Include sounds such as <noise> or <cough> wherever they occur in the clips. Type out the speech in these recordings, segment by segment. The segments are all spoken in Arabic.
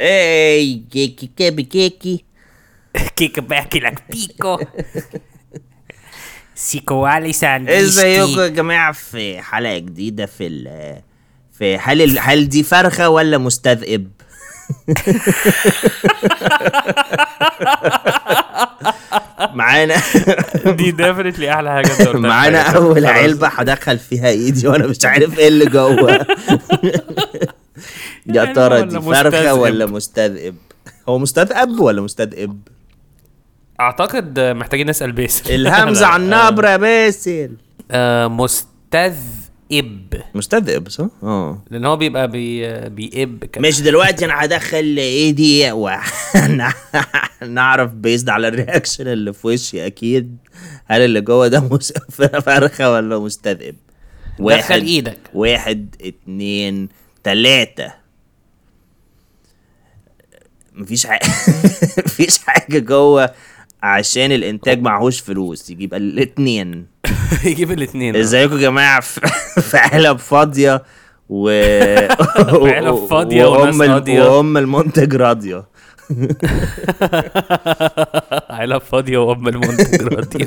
اي كيكي كيبي كيكي كيكو باكي لك بيكو سيكو علي ازيكم يا جماعة في حلقه جديده في ال في هل هل دي فرخه ولا مستذئب معانا دي ديفنتلي أحلى حاجة معانا. اول. علبه هدخل فيها ايدي وأنا مش عارف إيه اللي جوه يا علبة ترى ولا دي فرخة مستذئب؟ ولا مستذئب؟ هو مستذئب ولا مستذئب؟ أعتقد محتاجين نسأل باسل. <laughs> الهمزة على النبره يا باسل. آه مستذئب. مستذئب صح؟ آه. لأن هو بيبقى بي بيئب كده مش دلوقتي أنا هدخل ايدي ونعرف <laughs> based على ال reaction اللي في وشي أكيد. هل اللي جوه ده مس- <laughs> فرخة ولا مستذئب؟ دخل إيدك. واحد اتنين تلاتة. مفيش حاجة <laughs> مفيش حاجة جوه عشان الإنتاج معهوش فلوس يجيب الاتنين. <laughs> يجيب الاثنين إزيكم يا جماعة؟ في علب فاضية و <laughs> علب ال- راضية. وأم المنتج راضية. علب فاضية وأم المنتج راضية.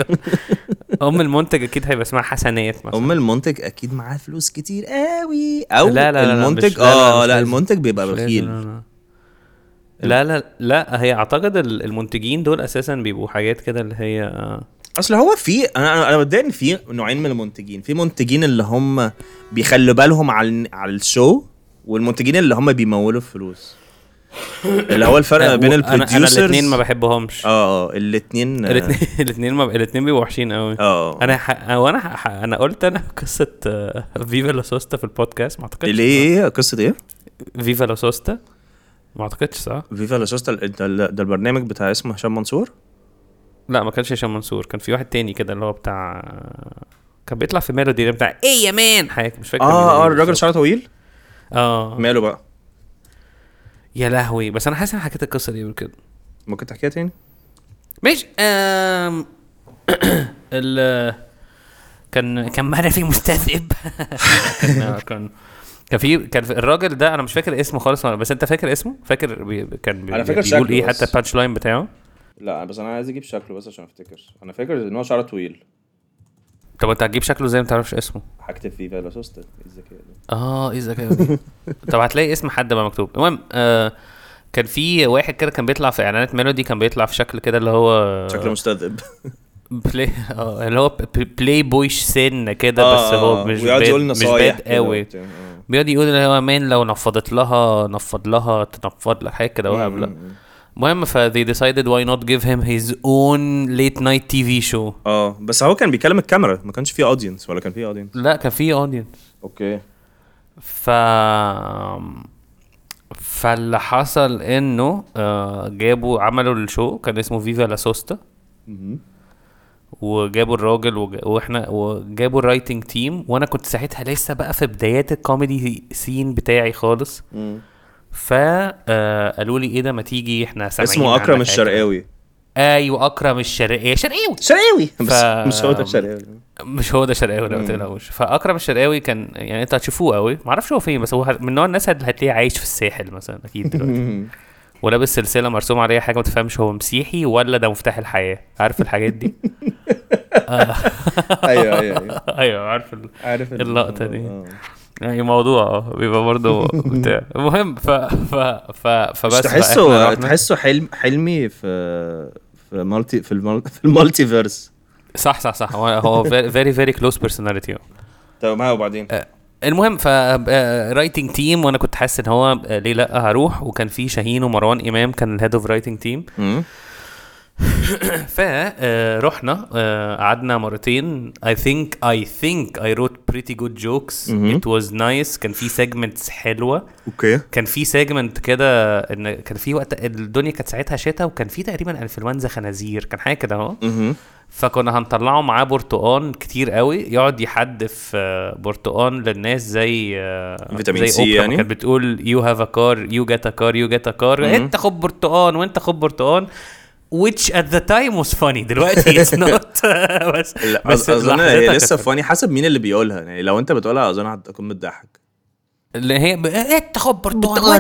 أم المنتج أكيد هيبقى اسمها حسنات مثلا. أم المنتج أكيد معاه فلوس كتير قوي أو لا، لا، لا، لا، المنتج مش- لا، لا، آه لا لازم. المنتج بيبقى مش لازم، بخيل لا لا. لا هي أعتقد ال- المنتجين دول أساسا بيبقوا حاجات كده اللي هي آه، أصل هو في أنا أنا متضايق إن في نوعين من المنتجين. في منتجين اللي هم بيخلوا بالهم على على ال show والمنتجين اللي هم بيمولوا الفلوس. <coughs> اللي هو الفرق بين أنا أنا ال producers الاثنين ما بحبهمش. آه آه الاثنين الاثنين <laughs> الاثنين ما الاثنين بيبقوا وحشين قوي آه أنا ح... وأنا ح... أنا قلت أنا <laughs> قصة آه، فيفا لا سوستا في البودكاست ما أعتقدش. ليه قصة إيه؟ فيفا لا سوستا. ما اعتقدش صح؟ فيفا لا سوستا ده البرنامج بتاع اسمه هشام منصور؟ لا ما كانش هشام منصور كان في واحد تاني كده اللي هو بتاع كان بيطلع في ميلودي بتاع إيه يا man؟ حاجة مش فاكر. آه آه الراجل. شعره طويل؟ آه. ماله بقى؟ يا لهوي بس أنا حاسس إن حكيت القصة دي قبل كده. ممكن تحكيها تاني؟ ماشي. آم... <coughs> ال كان كان معانا في مستذئب. <laughs> <laughs> كان كان كان في كان في الراجل ده أنا مش فاكر اسمه خالص بس أنت فاكر اسمه؟ فاكر بي كان بي أنا فاكر بيقول إيه. حتى ال punchline بتاعه؟ لا بس أنا عايز أجيب شكله بس عشان أفتكر. أنا فاكر إن هو شعره طويل. طب أنت هتجيب شكله زي ما تعرفش اسمه. هكتب فيفا لا سوستا إيه الذكاء ده آه إيه الذكاء ده <laughs> طب هتلاقي اسم حد بقى مكتوب. المهم آه كان في واحد كده كان بيطلع في إعلانات ميلودي كان بيطلع في شكل كده اللي هو شكله مستذئب. <laughs> play آه اللي هو playboyish سن كده آه، بس هو آه، مش ويقعد bad يقول مش نصايح bad قوي. آه. بيقعد يقول اللي هو man لو نفضت لها نفض لها تنفض لك حاجة كده وهبله المهم ف they decided why not give him his own late night TV show. آه بس هو كان بيكلم الكاميرا ما كانش فيه audience ولا كان فيه audience لا كان في audience. okay. ف فاللي حصل إنه آه، جابوا عملوا ال show كان اسمه فيفا لا سوستا وجابوا الراجل وج... وإحنا وجابوا ال writing team وأنا كنت ساعتها لسه بقى في بدايات ال comedy scene بتاعي خالص. فقالوا لي إيه ده؟ ما تيجي إحنا سامعين اسمه أكرم الشرقاوي. أيوه أكرم الشرقاوي. شرقاوي. شرقاوي. بس ف- مش هو ده الشرقاوي مش هو ده شرقاوي لا ما تقلقوش. فأكرم الشرقاوي كان يعني انت هتشوفوه قوي ما أعرفش هو فين بس هو من نوع الناس اللي هتلاقيه عايش في الساحل مثلا أكيد دلوقتي. ولابس سلسلة مرسوم عليها حاجة ما تفهمش هو مسيحي ولا ده مفتاح الحياة. عارف الحاجات دي؟ <laughs> أيوه أيوه أيوه. أيوه عارف ال... عارف ال- اللقطة دي. آه. يعني موضوع آه بيبقى برضه بتاع. المهم ف ف ف فبس تحسه تحسه حلم حلمي في في multi في المال في ال multiverse صح صح صح. هو هو very very close personality طب ما وبعدين؟ المهم ف writing team وأنا كنت حاسس إن هو آه، ليه لأ هروح وكان في شاهين ومروان إمام كان ال head of writing team. <coughs> فرحنا قعدنا مرتين. I think I think I wrote pretty good jokes. مهم. it was nice. كان في segments حلوة. okay. كان في segment كده إن كان في وقت الدنيا كانت ساعتها شتاء وكان في تقريبا أنفلونزا خنازير. كان حاجة كده أهو. مهم. فكنا هنطلعه معاه برتقان كتير قوي. يقعد يحدف آه، برتقان للناس زي آه، فيتامين زي C يعني؟ كانت بتقول you have a car you get a car you get a car. إنت خد برتقان وإنت خد برتقان. Which at the time was funny. دلوقتي it's <laughs> not. <laughs> بس لا بس أظن هي كانت لسه. funny حسب مين اللي بيقولها. يعني لو أنت بتقولها أظن هتكون بتضحك. اللي هي ب- إيه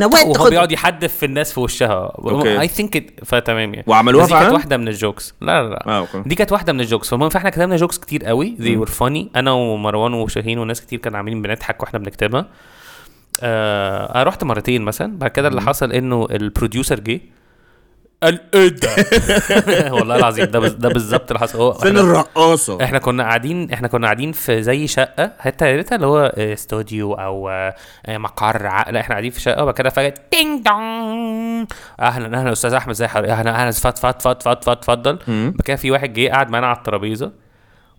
وين وهو تاخد- بيقعد يحدف في الناس في وشها. I think فتمام يعني. وعملوها دي كانت؟ واحدة من ال jokes. لا لا لا. okay. دي كانت واحدة من ال jokes. فالمهم فاحنا كتبنا jokes كتير قوي. They were funny. أنا ومروان وشاهين وناس كتير كانوا عاملين بنضحك وإحنا بنكتبها. آه أنا رحت مرتين مثلا. بعد كده اللي حصل إنه ال producer جه. قال إيه ده والله العظيم ده ده بالظبط اللي حصل. هو فين إحنا- الرقاصة؟ إحنا كنا قاعدين إحنا كنا قاعدين في زي شقة حتى يا ريتها اللي هو آه، استوديو أو آه، آه، مقر ع- لا إحنا قاعدين في شقة وبعد كده فجأة تينج دونج. أهلا أهلا أستاذ أحمد ازي حضرتك؟ أهلا أهلا فات فات فات فات فات اتفضل بعد كده في واحد جه قعد معانا على الترابيزة.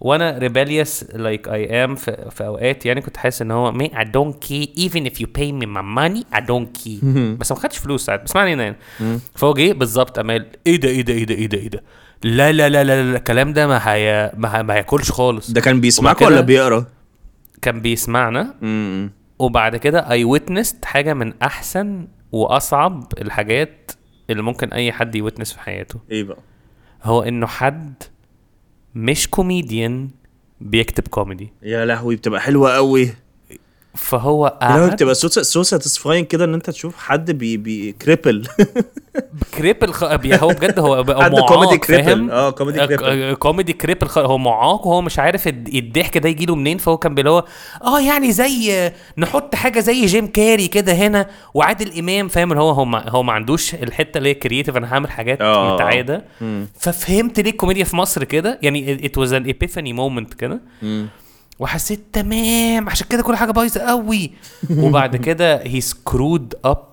وأنا rebellious like I am في, اوقات يعني كنت حاسس ان هو مي I don't care. Even if you pay me my money I don't care. بس ما خدش فلوس ساعات. بس ما علينا يعني. فهو جه بالظبط قام إيه ده إيه ده إيه ده إيه ده إيه ده؟ لا لا لا لا لا الكلام ده ما هي ما, هي... ما هياكلش خالص. ده كان بيسمعك ولا بيقرا؟ كان بيسمعنا. وبعد كده I witnessed حاجة من أحسن وأصعب الحاجات اللي ممكن أي حد ي witness في حياته. إيه بقى؟ هو إنه حد مش كوميديان بيكتب كوميدي. يا لهوي بتبقى حلوة قوي فهو قاعد بتبقى so so satisfying كده إن أنت تشوف حد بي بي كريبل <laughs> كريبل خ... هو بجد هو حد comedy cripple. آه، كوميدي آه، cripple. آه، comedy cripple خ... هو معاق وهو مش عارف الضحك ده يجيله منين فهو كان اللي هو آه يعني زي نحط حاجة زي جيم كاري كده هنا وعادل إمام. فاهم؟ اللي هو هو ما, هو ما عندوش الحتة اللي هي creative أنا هعمل حاجات آه. متعادة. ففهمت ليه الكوميديا في مصر كده؟ يعني it was an epiphany moment كده. وحسيت تمام عشان كده كل حاجة بايظة قوي. <laughs> وبعد كده هي screwed up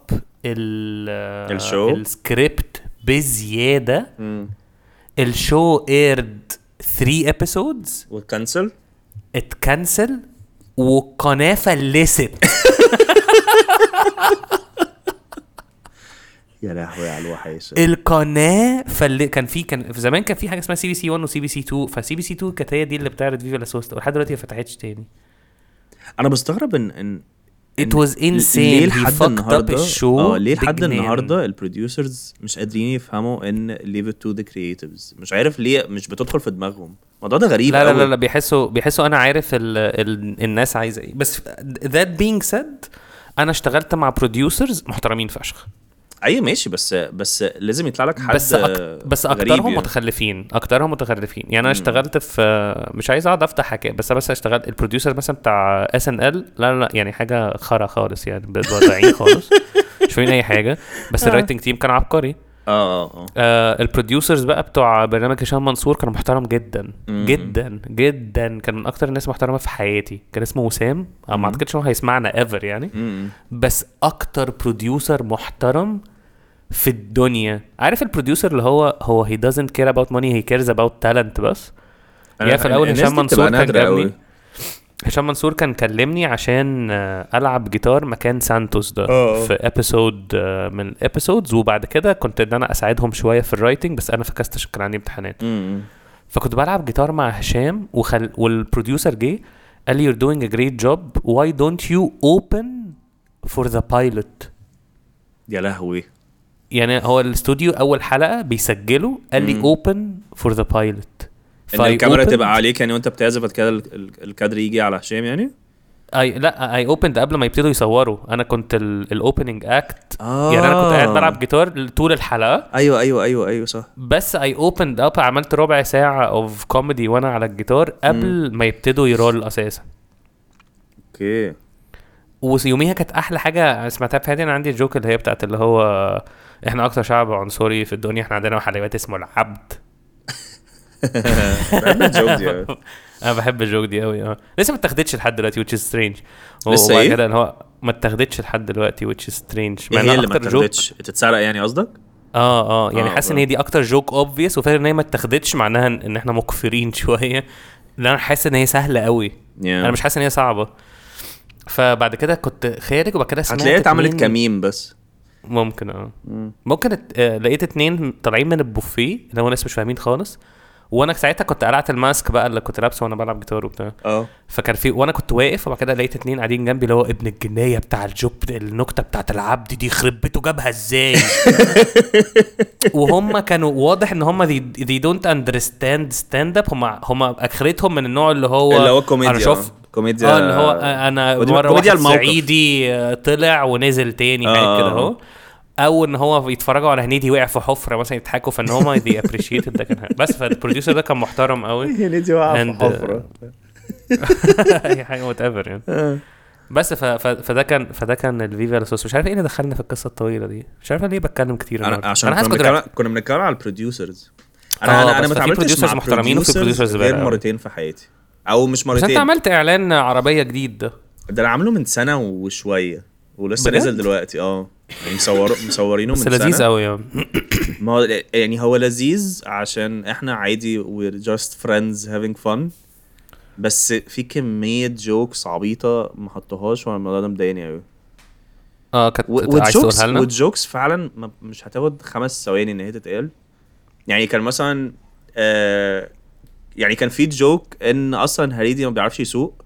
ال ال show؟ ال script بزيادة. ال show aired 3 episodes و cancel ات cancel والقناه فلست يا لهوي على الوحيش القناة فل... كان في كان في زمان كان في حاجة اسمها سي بي سي 1 وسي بي سي 2 فسي بي سي 2 كانت هي دي اللي بتعرض فيفا لا سوستا ولحد دلوقتي ما فتحتش تاني. أنا بستغرب ان ان was ل- insane. ليه لحد النهارده آه ليه لحد. النهارده ال producers مش قادرين يفهموا إن it to the creatives مش عارف ليه مش بتدخل في دماغهم. الموضوع ده غريب لا لا. لا, لا بيحسوا بيحسوا أنا عارف ال ال الناس عايزة إيه. بس that being said أنا اشتغلت مع producers محترمين فشخ. أيوه ماشي بس بس لازم يطلع لك حد بس أك... بس غريب أكترهم يعني. متخلفين أكترهم متخلفين. يعني أنا اشتغلت في مش عايز أقعد أفتح حكاية بس أنا بس اشتغلت ال producer مثلا بتاع SNL لا لا يعني حاجة خرا خالص يعني واضعين خالص مش فاهمين أي حاجة. بس ال writing team كان عبقري. آه آه آه. آه ال producers بقى بتوع برنامج هشام منصور كانوا محترم جدا مم. جدا جدا. كان من أكتر الناس محترمة في حياتي. كان اسمه وسام. ما أعتقدش إن هو هيسمعنا ever يعني. بس أكتر producer محترم في الدنيا عارف ال producer اللي هو هو he doesn't care about money he cares about talent بس يعني في الأول هشام منصور كان جابني. هشام منصور كان كلمني عشان آه، ألعب جيتار مكان سانتوس ده آه. في episode من ال episodes وبعد كده كنت إن أنا أساعدهم شوية في ال writing بس أنا فكست عشان كان عندي امتحانات. فكنت بلعب جيتار مع هشام وخل... وال producer جه قال لي you're doing a great job why don't you open for the pilot يا لهوي يعني هو الاستوديو أول حلقة بيسجلوا قال لي for the pilot. إن الكاميرا opened- تبقى عليك يعني وأنت بتعزف كده ال- ال- الكادر يجي على هشام يعني؟ اي لا I opened قبل ما يبتدوا يصوروا. أنا كنت ال opening act آه يعني أنا كنت قاعد بلعب جيتار طول الحلقة. أيوه أيوه أيوه أيوه صح. بس I opened up عملت ربع ساعة of comedy وأنا على الجيتار قبل ما يبتدوا ي roll أساسا. okay. ويوميها كانت أحلى حاجة سمعتها في حياتي أنا عندي ال joke اللي هي بتاعت اللي هو إحنا أكتر شعب عنصري في الدنيا إحنا عندنا حلويات اسمه العبد. <laughs> <laughs> أنا بحب ال joke دي قوي آه لسه ما اتاخدتش لحد دلوقتي which is strange لسه إيه؟ كده اللي هو ما اتاخدتش لحد دلوقتي which is strange إيه مع هي اللي ما اتاخدتش تتسرق يعني قصدك؟ آه آه يعني آه، حاسس إن آه. هي دي أكتر joke obvious وفاكر إن هي ما اتاخدتش معناها إن إن إحنا مقفرين <laughs> شوية لأن أنا حاسس إن هي سهلة قوي Yeah. أنا مش حاسس إن هي صعبة فبعد كده كنت خارج وبعد كده سمعت هتلاقيها اتعملت كميم بس. ممكن آه. ممكن ات... آه لقيت اتنين طالعين من البوفيه اللي هو ناس مش فاهمين خالص. وأنا ساعتها كنت قلعت الماسك بقى اللي كنت لابسه وأنا بلعب جيتار وبتاع. آه. فكان في وأنا كنت واقف وبعد كده لقيت اتنين قاعدين جنبي اللي هو ابن الجنيه بتاع الجوب النكتة بتاعت العبد دي خرب بيته جابها إزاي؟ <laughs> وهم كانوا واضح إن هم they don't understand stand up هم هم اخرتهم من النوع اللي هو اللي هو كوميديا. أنا شوف كوميديا. آه اللي هو أنا ودي- مرة واحد الموقف. صعيدي آه، طلع ونزل تاني حاجة آه. كده أهو. أو إن هو يتفرجوا على هنيدي وقع في حفرة مثلا يضحكوا فإن هم دي appreciated ده كان بس فال producer ده كان محترم قوي. <laughs> هنيدي وقع في And- حفرة. <laughs> أي حاجة whatever يعني بس ف... ف... فده كان فده كان الفيفا لاسوس مش عارف إيه اللي دخلني في القصة الطويلة دي. مش عارف ليه بتكلم كتير أنا. عشان أنا كنا بنتكلم كنا بنتكلم على ال producers آه، أنا أنا ما اتعاملتش مع محترمين وفي producers غير. مرتين في حياتي. أو مش بس أنت مرتين. عملت إعلان عربية جديد. ده ده أنا عامله من سنة وشوية. ولسه؟ نزل دلوقتي آه. يعني مصور مصورينه <laughs> بس من لذيذ سنة. قوي يعني <clears throat> ما هو يعني هو لذيذ عشان إحنا عادي we're just friends having fun. بس في كمية jokes عبيطة ما حطوهاش وأنا الموضوع ده مضايقني قوي آه كنت عايز وال jokes تقولها لنا؟ وال jokes فعلا مش هتاخد خمس ثواني إن هي تتقال. يعني كان مثلا آه يعني كان في joke إن أصلا هريدي ما بيعرفش يسوق.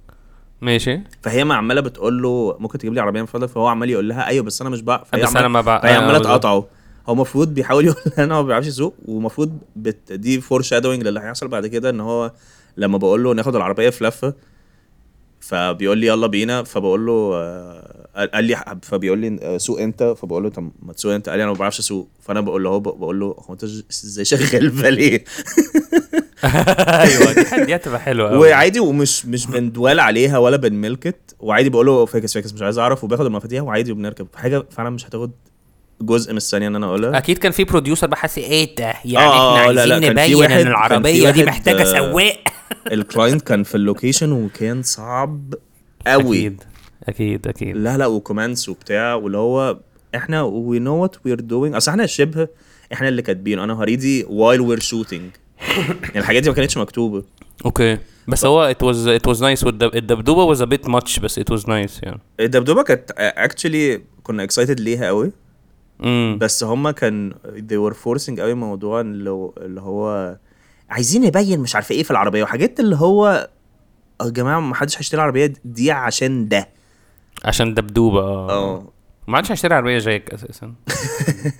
ماشي. فهي ما عمالة بتقول له ممكن تجيب لي عربية من فضلك؟ فهو عمال يقول لها أيوه بس أنا مش بعرف فهي بس أنا ما بقى فهي عمالة تقاطعه. هو المفروض بيحاول يقول لها إن هو ما بيعرفش يسوق ومفروض بت... دي foreshadowing للي هيحصل بعد كده إن هو لما بقول له ناخد العربية في لفة فبيقول لي يلا بينا فبقول له آه، قال- لي فبيقول لي آه، سوق انت؟ فبقول له طب ما تسوق انت؟ قال لي أنا ما بعرفش أسوق. فأنا بقول له هو بقول له هو أنت إزاي شغال؟ <laughs> باليه <laughs> أيوه دي هتبقى حلوة قوي وعادي ومش مش بندوال عليها ولا بنملكت وعادي بقول له فاكس فاكس مش عايز أعرف. وباخد المفاتيح وعادي وبنركب. حاجة فعلا مش هتاخد جزء من الثانية إن أنا أقولها. أكيد كان في بروديوسر بحس إيه ده؟ يعني آه، إحنا لا، لا، عايزين كان في نبين إن العربية دي محتاجة آه، سواق ال client كان في ال location وكان صعب قوي أكيد. أكيد أكيد. لا لا و comments وبتاع واللي هو إحنا we know what we're doing أصل إحنا شبه إحنا اللي كاتبين أنا وهريدي while we're shooting يعني الحاجات دي ما كانتش مكتوبة. okay. بس هو it was it was nice والدب- الدبدوبه was a bit much بس it was nice يعني. الدبدوبه كانت actually كنا excited ليها قوي امم بس هما كان they were forcing قوي موضوع اللي هو- اللي هو عايزين نبين مش عارفه إيه في العربية. وحاجات اللي هو يا جماعة ما حدش هيشتري العربية دي عشان ده. عشان دبدوبة. آه ما عادش هشتري عربية زيك أساسا.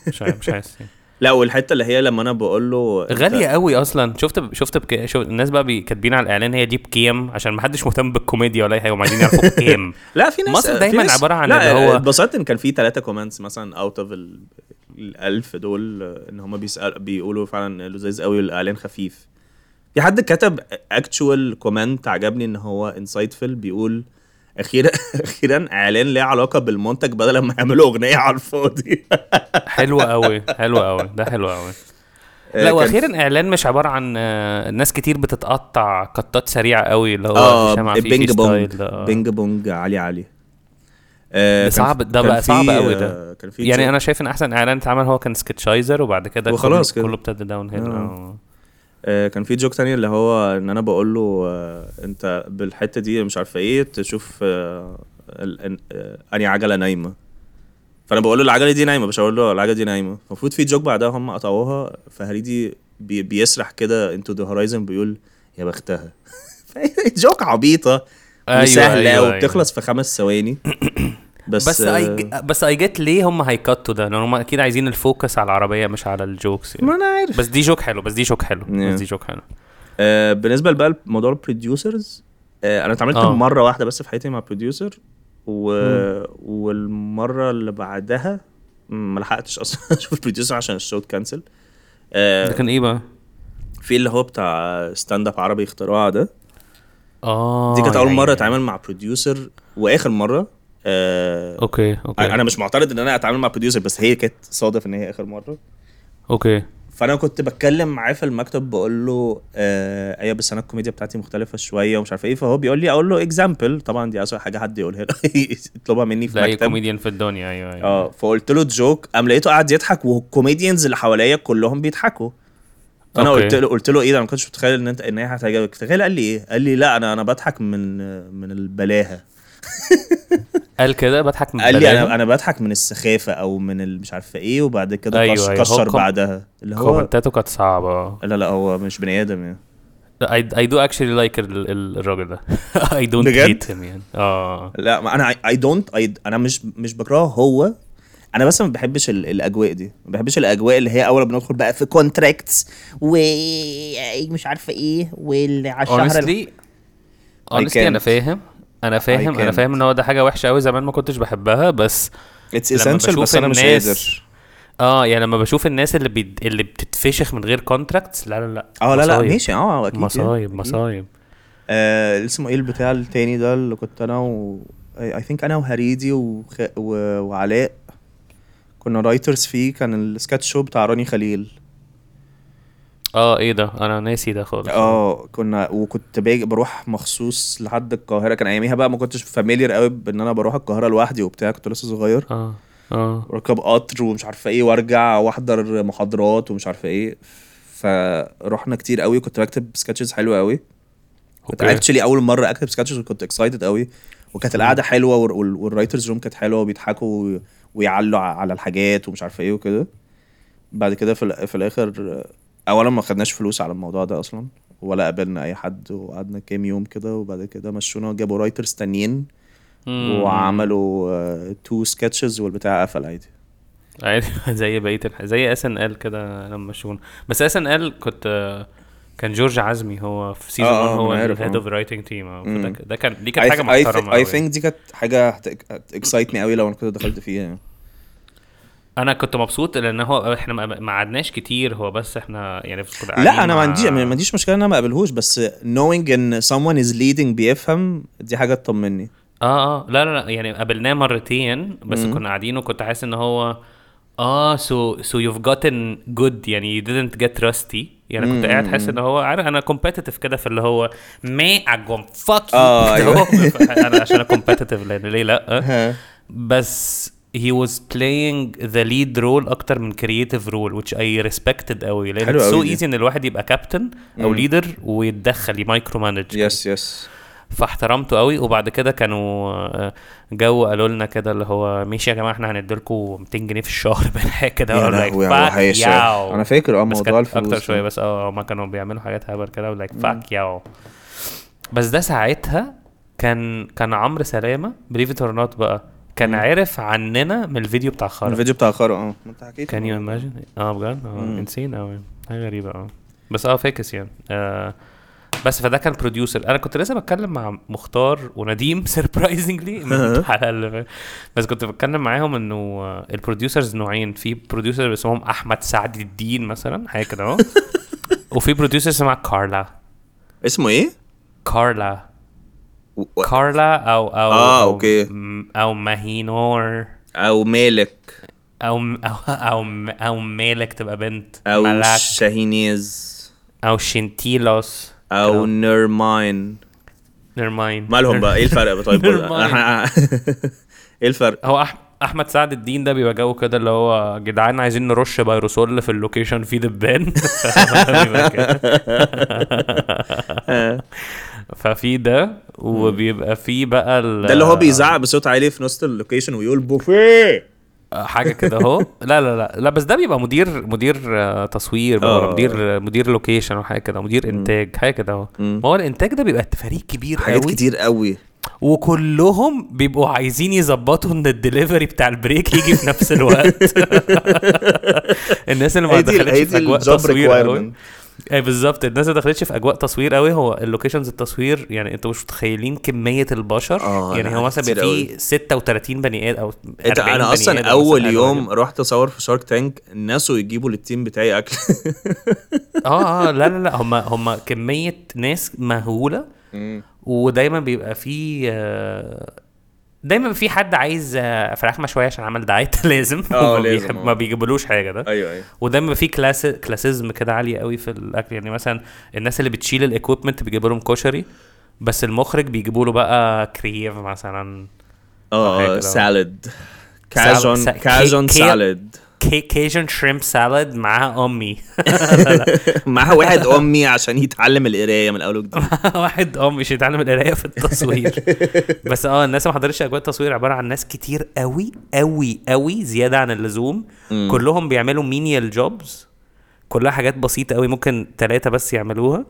مش عارف مش عايز لا والحتة اللي هي لما أنا بقول له غالية قوي أصلا. شفت شفت بك... شوف الناس بقى بي- كاتبين على الإعلان هي دي بكام عشان ما حدش مهتم بالكوميديا ولا أي حاجة هم عايزين يعرفوا بكام <laughs> لا في ناس مصر دايماً ناس- عبارة عن اللي هو- اتبسطت إن كان في ثلاثة comments مثلا out of الألف دول آه، إن هم بيسأل بيقولوا فعلا لذيذ قوي والإعلان خفيف. في حد كتب actual comment عجبني إن هو insightful بيقول أخيرا <laughs> أخيرا إعلان ليه علاقة بالمنتج بدل ما يعملوا أغنية على الفاضي <laughs> حلوة قوي حلوة قوي ده حلو قوي آه، لا وأخيرا إعلان مش عبارة عن آه، ناس كتير بتتقطع قطات سريعة قوي اللي هو عفيفي ping pong آه. ping pong علي علي آه، صعب- ده بقى صعب قوي ده. آه، كان في يعني أنا شايف إن أحسن إعلان اتعمل هو كان Sketchizer وبعد كده وخلاص كله, ابتدى downhill آه. آه. آه، كان في joke تاني اللي هو إن أنا بقول له آه، أنت بالحتة دي مش عارفة إيه تشوف آه، آه، أنهي عجلة نايمة. فأنا بقول له العجلة دي نايمة مش هقول له العجلة دي نايمة. المفروض في joke بعدها هم قطعوها فهريدي بي بيسرح كده into the horizon بيقول يا بختها. <laughs> <laughs> joke عبيطة أيوة، وسهلة أيوة، وبتخلص في خمس ثواني. <coughs> بس بس آه، اي بس اي جيت ليه هم هي cut وا ده لأن هم أكيد عايزين ال focus على العربية مش على ال jokes يعني. ما أنا عارف بس دي joke حلو بس دي joke حلو Yeah. بس دي joke حلو آه، بالنسبة بقى لموضوع ال producers آه، أنا اتعاملت آه. مرة واحدة بس في حياتي مع producer و... والمرة اللي بعدها ما لحقتش أصلا <laughs> أشوف ال producer عشان ال show ات cancel آه، ده كان إيه بقى؟ في اللي هو بتاع stand up عربي اختراع ده آه دي كانت أول مرة أتعامل مع producer وآخر مرة آه okay okay. أنا مش معترض إن أنا أتعامل مع producer بس هي كانت صادف إن هي آخر مرة. okay. فأنا كنت بتكلم معاه في المكتب بقول له آه أيوه بس أنا الكوميديا بتاعتي مختلفة شوية ومش عارف إيه. فهو بيقول لي أقول له example طبعا دي اسوء حاجة حد يقولها له. <laughs> يطلبها مني في أي كوميديان في الدنيا. أيوه أيوه. آه فقلت له joke قام لقيته قاعد يضحك وال comedians اللي حواليا كلهم بيضحكوا. فأنا okay. قلت له قلت له إيه ده؟ أنا ما كنتش متخيل إن أنت إن هي هتعجبك. تخيل قال لي إيه؟ قال لي لا أنا أنا بضحك من من البلاهة. <laughs> قال كده بضحك من قال لي. أنا أنا بضحك من السخافة أو من مش عارفة إيه وبعد كده أيوة، أيوة، كشر كوم- بعدها. اللي هو كومنتاته كانت صعبة. لا لا هو مش بني آدم يعني. I, I do actually like ال, ال, الراجل ده. <laughs> I don't بجد؟ hate him يعني. آه. لا ما أنا I don't أنا مش مش بكرهه. هو أنا بس ما بحبش ال- الأجواء دي. ما بحبش الأجواء اللي هي أول ما بندخل بقى في contracts ومش عارفة إيه والعلى الشهر ال- honestly honestly أنا. فاهم. أنا فاهم أنا. فاهم إن هو ده حاجة وحشة قوي زمان ما كنتش بحبها بس it's لما essential بشوف بس أنا مش الناس- قادر آه يعني لما بشوف الناس اللي بي... اللي بتتفشخ من غير contracts لا لا لا آه لا لا مصايب. ماشي آه أكيد مصايب أكيد. مصايب آه اسمه إيه البتاع التاني ده اللي كنت أنا و I think أنا وهريدي وخ... و... وعلاء كنا writers فيه كان ال sketch show بتاع راني خليل آه إيه ده؟ أنا ناسي ده خالص. آه كنا وكنت باجي بروح مخصوص لحد القاهرة. كان أياميها بقى ما كنتش familiar قوي بإن أنا بروح القاهرة لوحدي وبتاع كنت لسه صغير. آه آه. واركب قطر ومش عارفه إيه وأرجع وأحضر محاضرات ومش عارفه إيه. فرحنا كتير قوي كنت بكتب sketches حلوة قوي. كنت. Actually أول مرة أكتب sketches وكنت excited قوي. وكانت القعدة حلوة وال- وال- وال writers room كانت حلوة وبيضحكوا وي- ويعلوا على الحاجات ومش عارفه إيه وكده. بعد كده في, في الآخر اولا ما خدناش فلوس على الموضوع ده أصلا ولا قابلنا أي حد وقعدنا كام يوم كده وبعد كده مشونا جابوا writers تانيين. وعملوا two sketches والبتاع قفل عادي عادي <laughs> زي بقية. زي SNL كده لما شون بس SNL كنت آه، كان جورج عزمي هو في season آه، 1 آه، هو ال head آه. of writing team ده كان دي كانت حاجة محترمة I. think دي كانت حاجة هت excite ني قوي لو أنا كنت دخلت فيها يعني. أنا كنت مبسوط لأن هو إحنا ما قعدناش كتير هو بس إحنا يعني لا أنا ما عنديش ما عنديش مشكلة إن أنا ما أقابلهوش بس knowing إن someone is leading بيفهم دي حاجة تطمني آه آه لا لا لا يعني قابلناه مرتين بس مم. كنا قاعدين وكنت حاسس إن هو آه so so you've gotten good يعني you didn't get rusty يعني كنت قاعد حاسس إن هو عارف أنا competitive كده في اللي هو ما اجوم <laughs> أيوة. هو. <laughs> أنا عشان competitive لأن ليه لأ. بس he was playing the lead role أكتر من creative role which I respected قوي لأن it's so easy إن الواحد يبقى كابتن أو مم. leader ويتدخل ي micro manage yes yes فاحترمته قوي وبعد كده كانوا آه، جو قالوا لنا كده اللي هو ماشي يا جماعة إحنا هنديلكم 200 جنيه في الشهر بين حاجة كده ولا. Yo. أنا فاكر آه موضوع الفلوس أكتر. شوية بس آه هما كانوا بيعملوا حاجات هبل كده و like fuck yo بس ده ساعتها كان كان عمرو سلامة believe it or not بقى كان. عرف عننا من الفيديو بتاع خرا. الفيديو بتاع خرا آه. انت حكيت can you imagine آه بجد؟ آه. Insane قوي حاجة غريبة آه. بس آه fucks يعني. آه بس فده كان producer أنا كنت لسه بتكلم مع مختار ونديم surprisingly من الحلقة اللي فاتت. بس كنت بتكلم معاهم إنه آه، ال producers نوعين. في producer اسمهم أحمد سعد الدين مثلا حاجة كده اهو <laughs> وفي producer اسمها كارلا. اسمه إيه؟ كارلا. و- كارلا أو أو آه، أو okay. م- أو ماهينور أو مالك. أو أو أو, أو مالك تبقى بنت. أو ملاك. شاهينيز. أو شنتيلوس. أو نيرماين. Never mind مالهم بقى؟ إيه الفرق طيب. <laughs> إيه الفرق؟ هو أح... أحمد سعد الدين ده بيبقى جو كده اللي هو جدعان عايزين نرش ب Pyrosol في ال location فيه دبان <laughs> كده. <laughs> ففي ده. وبيبقى في بقى ال... ده اللي هو بيزعق بصوت عالي في نص ال location ويقول بوفيه. حاجة كده اهو. <laughs> لا لا لا لا بس ده بيبقى مدير مدير آه، تصوير بقى آه. مدير مدير location وحاجة كده مدير إنتاج حاجة كده اهو. ما هو الإنتاج ده بيبقى فريق كبير حاجات قوي. كتير قوي. وكلهم بيبقوا عايزين يظبطوا إن الدليفري بتاع ال break يجي في نفس الوقت. <laughs> الناس اللي ما دخلتش في أجواء تصوير قوي. أيوه بالظبط. الناس اللي دخلتش في أجواء تصوير قوي هو ال locations التصوير يعني أنتوا مش متخيلين كمية البشر. آه، يعني هو مثلا بيبقى. فيه 36 بني آدم أو انت 40 أنا أصلا أول يوم رحت أصور في شارك تانك الناس يجيبوا لل team بتاعي أكل. <laughs> آه آه لا لا لا. هم هم كمية ناس مهولة. ودايما بيبقى في آه، دايما في حد عايز آه، فراخ مشوية عشان عمل diet؟ <laughs> لازم. آه، لازم، آه. ما بيجيبولوش حاجة ده. أيوه أيوه. ودايما في class classism كده عالية قوي في الأكل. يعني مثلا الناس اللي بتشيل ال equipment بيجيبوا لهم كشري بس المخرج بيجيبوا له بقى كرييف مثلا. آه. Salad. Sal- Cajun Cajun salad. Cajun shrimp salad معاها أمي. <laughs> معاها واحد أمي عشان يتعلم القراية من الأول وجديد. واحد آه مش يتعلم القراية في التصوير. <laughs> بس آه الناس ما حضرتش أجواء التصوير عبارة عن ناس كتير قوي قوي قوي زيادة عن اللزوم. كلهم بيعملوا menial jobs كلها حاجات بسيطة قوي ممكن ثلاثة بس يعملوها.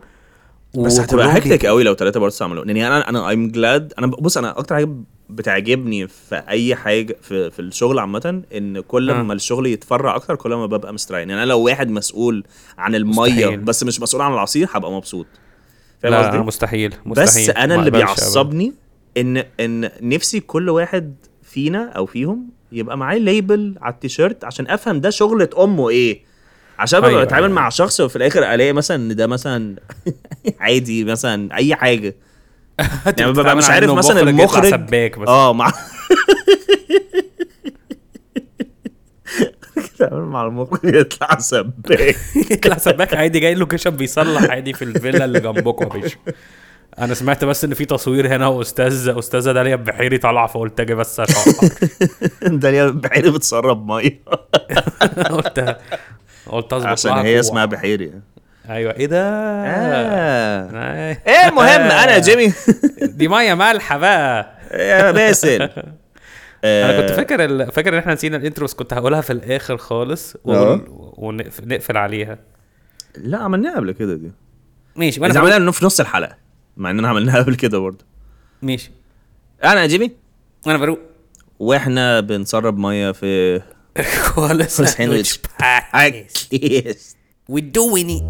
بس هتبقى هكتك قوي لو ثلاثة برضه عملوا يعني أنا أنا I'm glad أنا بص أنا أكتر حاجة بتعجبني في أي حاجة في في الشغل عامة إن كل آه. ما الشغل يتفرع أكتر كل ما ببقى مستريح يعني أنا لو واحد مسؤول عن المية مستحيل. بس مش مسؤول عن العصير هبقى مبسوط فاهم لا قصدي؟ مستحيل مستحيل بس أنا اللي. بيعصبني إن إن نفسي كل واحد فينا أو فيهم يبقى معاه label على التيشيرت عشان أفهم ده شغلة أمه إيه عشان أيوة، بتعامل أيوة. مع شخص وفي الآخر ألاقي مثلا إن ده مثلا <laughs> عادي مثلا أي حاجة <laughs> يعني ببقى مش عارف مثلا المخرج سباك بس. آه مع <laughs> بتعامل مع المخرج يطلع سباك. <laughs> يطلع سباك عادي جاي location بيصلح عادي في الفيلا اللي جنبكم يا باشا. أنا سمعت بس إن في تصوير هنا واستاذ أستاذة داليا بحيري طالعة فقلت أجي بس اشهر داليا بحيري بتسرب مية. قلت قلت اظبط عشان هي. اسمها بحيري. أيوه. إيه ده؟ آه. آه. إيه المهم <laughs> أنا جيمي. دي مية مالحة بقى. يا باسل. <laughs> أنا كنت آه، فاكر ال... فاكر إن إحنا نسينا ال intro بس كنت هقولها في الآخر خالص ونقفل عليها. لا عملناها قبل كده دي. ماشي وأنا عملناها في نص الحلقة مع اننا عملناها <laughs> قبل كده برضه. ماشي. أنا جيمي. أنا فاروق وإحنا بنسرب مية في كوالا ساندويتش I guess we doing it.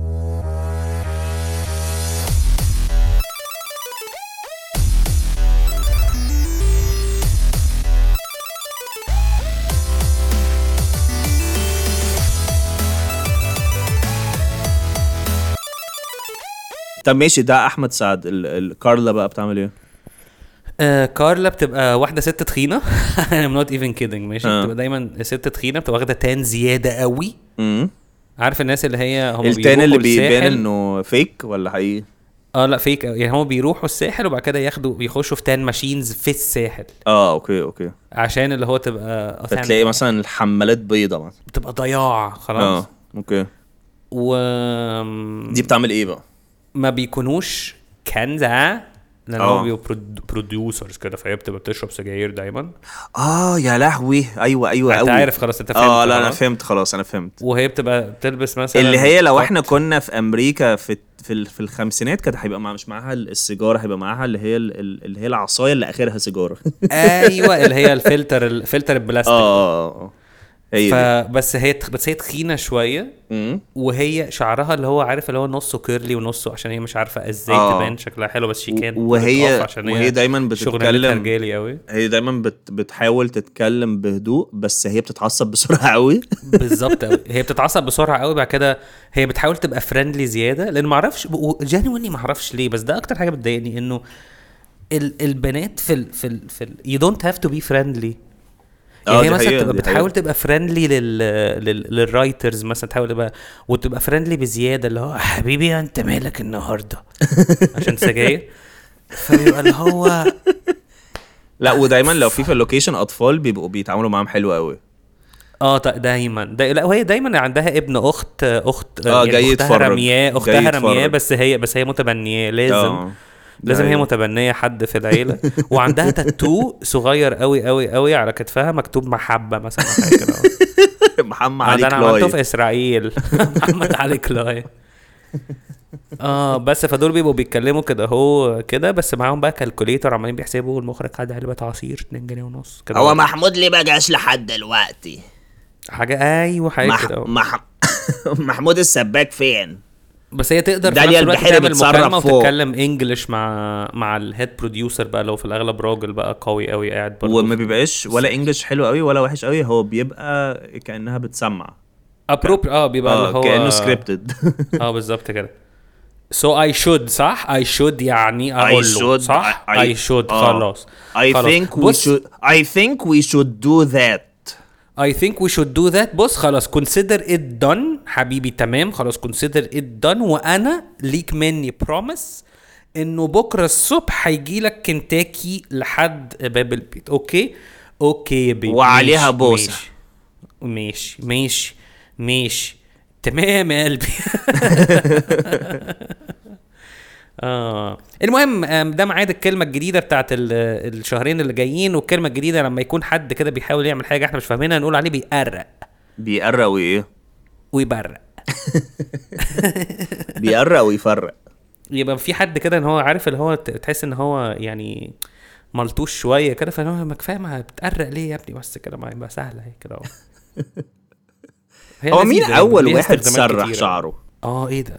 طب ماشي ده أحمد سعد. ال- ال- كارلا بقى بتعمل إيه؟ آه كارلا بتبقى واحدة ست تخينة. <laughs> I'm not even kidding. ماشي؟ آه. بتبقى دايما ست تخينة بتبقى واخدة tan زيادة قوي. امم عارف الناس اللي هي هم ال tan اللي بيبان إنه fake ولا حقيقي؟ آه لا fake يعني هم بيروحوا الساحل وبعد كده ياخدوا بيخشوا في tan machines في الساحل. آه okay okay. عشان اللي هو تبقى فتلاقي مثلا الحمالات بيضة مثلا. بتبقى ضياع خلاص. آه Okay. و دي بتعمل إيه بقى؟ ما بيكونوش كنزة لأن. هو بيبقوا producers كده فهي بتبقى بتشرب سجاير دايما آه يا لهوي أيوه أيوه انت عارف خلاص انت فهمت آه لا أنا. فهمت خلاص أنا فهمت وهي بتبقى بتلبس مثلا اللي هي لو. إحنا كنا في أمريكا في في في الخمسينات كانت هيبقى مع مش معاها السيجارة هيبقى معاها اللي هي ال- ال- اللي هي العصاية اللي آخرها سيجارة. أيوه اللي هي <laughs> الفلتر الفلتر آه البلاستيك. آه آه. هي فبس هي بس هي تخينة شوية. وهي شعرها اللي هو عارف اللي هو نصه كيرلي ونصه عشان هي مش عارفة إزاي آه. تبان شكلها حلو بس شي و- كان وهي- عشان وهي دايما بتتكلم رجالي قوي هي دايما بت بتحاول تتكلم بهدوء بس هي بتتعصب بسرعة قوي <laughs> بالظبط قوي هي بتتعصب بسرعة قوي بعد كده هي بتحاول تبقى فريندلي زيادة لأن ما أعرفش جانويني ما أعرفش ليه بس ده أكتر حاجة بتضايقني إنه ال البنات في ال في ال في don't have to be friendly. آه، يعني هي مثلا تبقى بتحاول. تبقى friendly لل لل لل writers مثلا تحاول تبقى وتبقى friendly بزيادة اللي هو حبيبي أنت مالك النهارده <laughs> عشان سجاير فبيبقى اللي هو لا ودايما لو في في ال location أطفال بيبقوا بيتعاملوا معاهم حلو قوي آه ط- دايما دا لا وهي دايما عندها ابن أخت أخت آه، جاي أختها يتفرج. رمياه أختها رمياه. بس هي بس هي متبنياه لازم آه. لازم هي أيوة. متبنية حد في العيلة. <laughs> وعندها تاتو صغير قوي قوي قوي على كتفها مكتوب محبة مثلا حاجة كده. <laughs> محمد علي ده أنا عملته في كلاي إسرائيل. <laughs> محمد علي كلاي. آه بس فدول بيبقوا بيتكلموا كده هو كده بس معاهم بقى calculator عمالين بيحسبوا المخرج خد علبه عصير 2 جنيه ونص كده. هو محمود ليه ما جاش لحد دلوقتي؟ حاجة أيوه حاجة مح... كده مح... محمود السباك فين؟ بس هي تقدر في داليا نفس تعمل مكالمة. وتتكلم English مع مع ال head producer بقى لو في الأغلب راجل بقى قوي قوي قاعد برضه. وما بيبقاش ولا English حلو قوي ولا وحش قوي هو بيبقى كأنها بتسمع. a prompt آه بيبقى اللي آه هو كأنه scripted <laughs> آه بالظبط كده. So I should صح؟ I should يعني أقول له صح؟ I should خلاص. I خلاص. think we بص، should I think we should I think we should do that. بص خلاص consider it done. حبيبي تمام. خلاص consider it done. وأنا ليك مني promise إنه بكرة الصبح هيجي لك كنتاكي لحد باب البيت. Okay؟ Okay يا baby وعليها. ماشي. ماشي ماشي ماشي. تمام يا قلبي. <laughs> آه. المهم ده ميعاد الكلمة الجديدة بتاعت ال- الشهرين اللي جايين والكلمة الجديدة لما يكون حد كده بيحاول يعمل حاجة إحنا مش فاهمينها نقول عليه بيقرق. بيقرق وإيه؟ ويبرق. <laughs> بيقرق ويفرق. يبقى في حد كده إن هو عارف اللي هو تحس إن هو يعني ملطوش شوية كده فهو ما كفاية ما بتقرق ليه يا ابني؟ بس كده ما يبقى سهله هي كده <laughs> هو مين أول واحد سرح. شعره؟ آه إيه ده؟